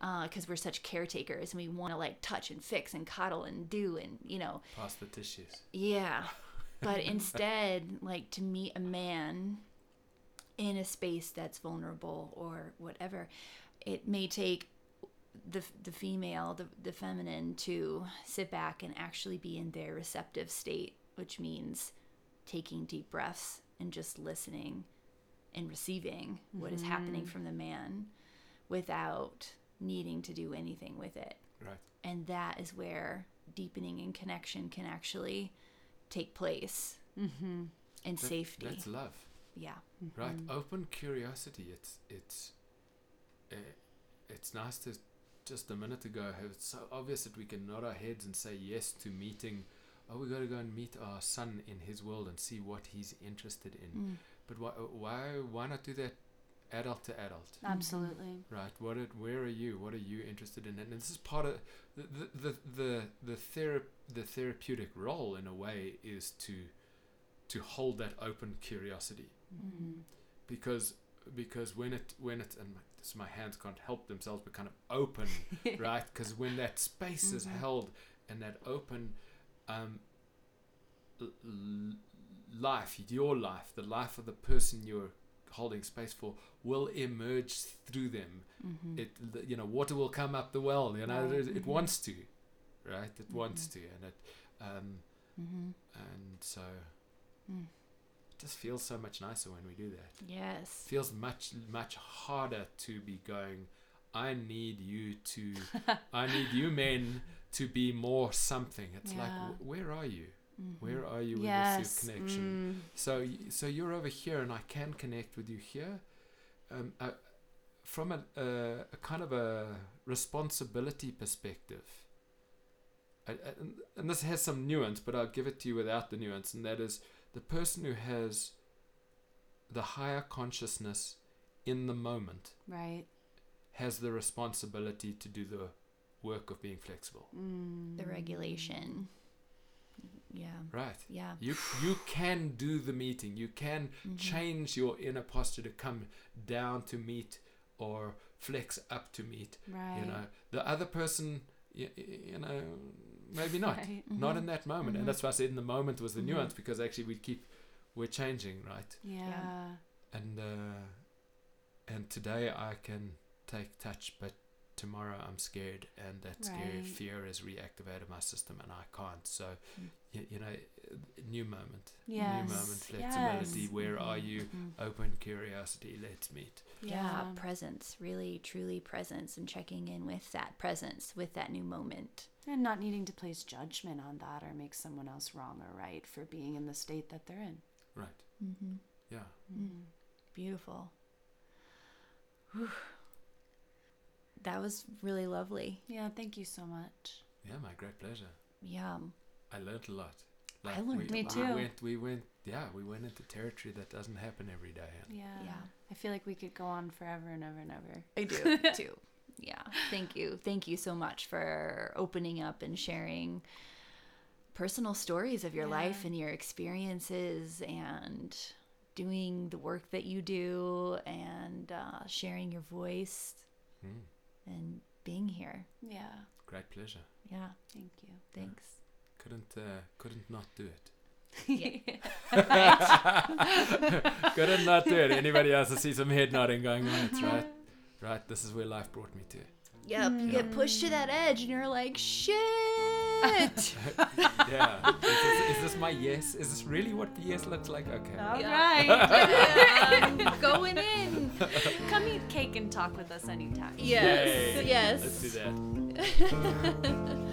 Uh, because we're such caretakers and we want to like touch and fix and cuddle and do and you know. Pass the tissues. Yeah. But instead like to meet a man in a space that's vulnerable or whatever it may take the, the female the, the feminine to sit back and actually be in their receptive state which means taking deep breaths and just listening and receiving what is happening from the man without needing to do anything with it. Right. And that is where deepening and connection can actually take place mm-hmm. and That- safety. that's love yeah. Right open curiosity. It's it's uh, it's nice to just a minute ago have it's so obvious that we can nod our heads and say yes to meeting oh we got to go and meet our son in his world and see what he's interested in. But why why why not do that adult to adult? Absolutely. right what it, where are you? What are you interested in? And this is part of the the the the, the, thera- the therapeutic role in a way is to to hold that open curiosity because because when it when it and my, this, my hands can't help themselves but kind of open right because when that space is held and that open um l- life your life the life of the person you're holding space for will emerge through them. It the- you know water will come up the well. You know Right. it, it wants to, right? It wants to, and it um, Mm-hmm. and so Mm. Just feels so much nicer when we do that. Yes. feels much much harder to be going i need you to i need you men to be more something it's like Yeah. wh- where are you Mm-hmm. where are you with yes. this connection mm, so so you're over here and i can connect with you here um, uh, from a, uh, a kind of a responsibility perspective I, I, and this has some nuance but i'll give it to you without the nuance and that is the person who has the higher consciousness in the moment right. has the responsibility to do the work of being flexible Mm. The regulation. Yeah. right Yeah. you you can do the meeting you can Mhm. change your inner posture to come down to meet or flex up to meet Right. you know the other person you, you know maybe not Right. not Mhm. in that moment Mhm. and that's why i said in the moment was the Mhm. nuance because actually we keep we're changing right Yeah. and uh, and today i can take touch but tomorrow i'm scared and that scary Right. fear has reactivated my system and i can't so Mm. you, you know uh, new moment Yes. new moment flexibility yes. where are you Mhm. open curiosity let's meet yeah. presence really truly presence and checking in with that presence with that new moment And not needing to place judgment on that or make someone else wrong or right for being in the state that they're in. right mm-hmm. yeah Mm. beautiful Whew. That was really lovely Yeah, thank you so much. yeah my great pleasure yeah i learned a lot I learned we, a Me lot. we went we went yeah we went into territory that doesn't happen every day Yeah. Yeah. I feel like we could go on forever and ever and ever. I do too. Yeah. Thank you. Thank you so much for opening up and sharing personal stories of your Yeah. life and your experiences and doing the work that you do and uh, sharing your voice Mm, and being here. Yeah. great pleasure Yeah. Thank you. Thanks. couldn't uh, couldn't not do it couldn't not do it anybody else to see some head nodding going on it's right right this is where life brought me to Yep. You get mm. pushed to that edge and you're like, shit. yeah is this, is this my yes is this really what the yes looks like okay All Yeah. right. I'm um, going in. Come eat cake and talk with us anytime. Yes. Yay. Yes. let's do that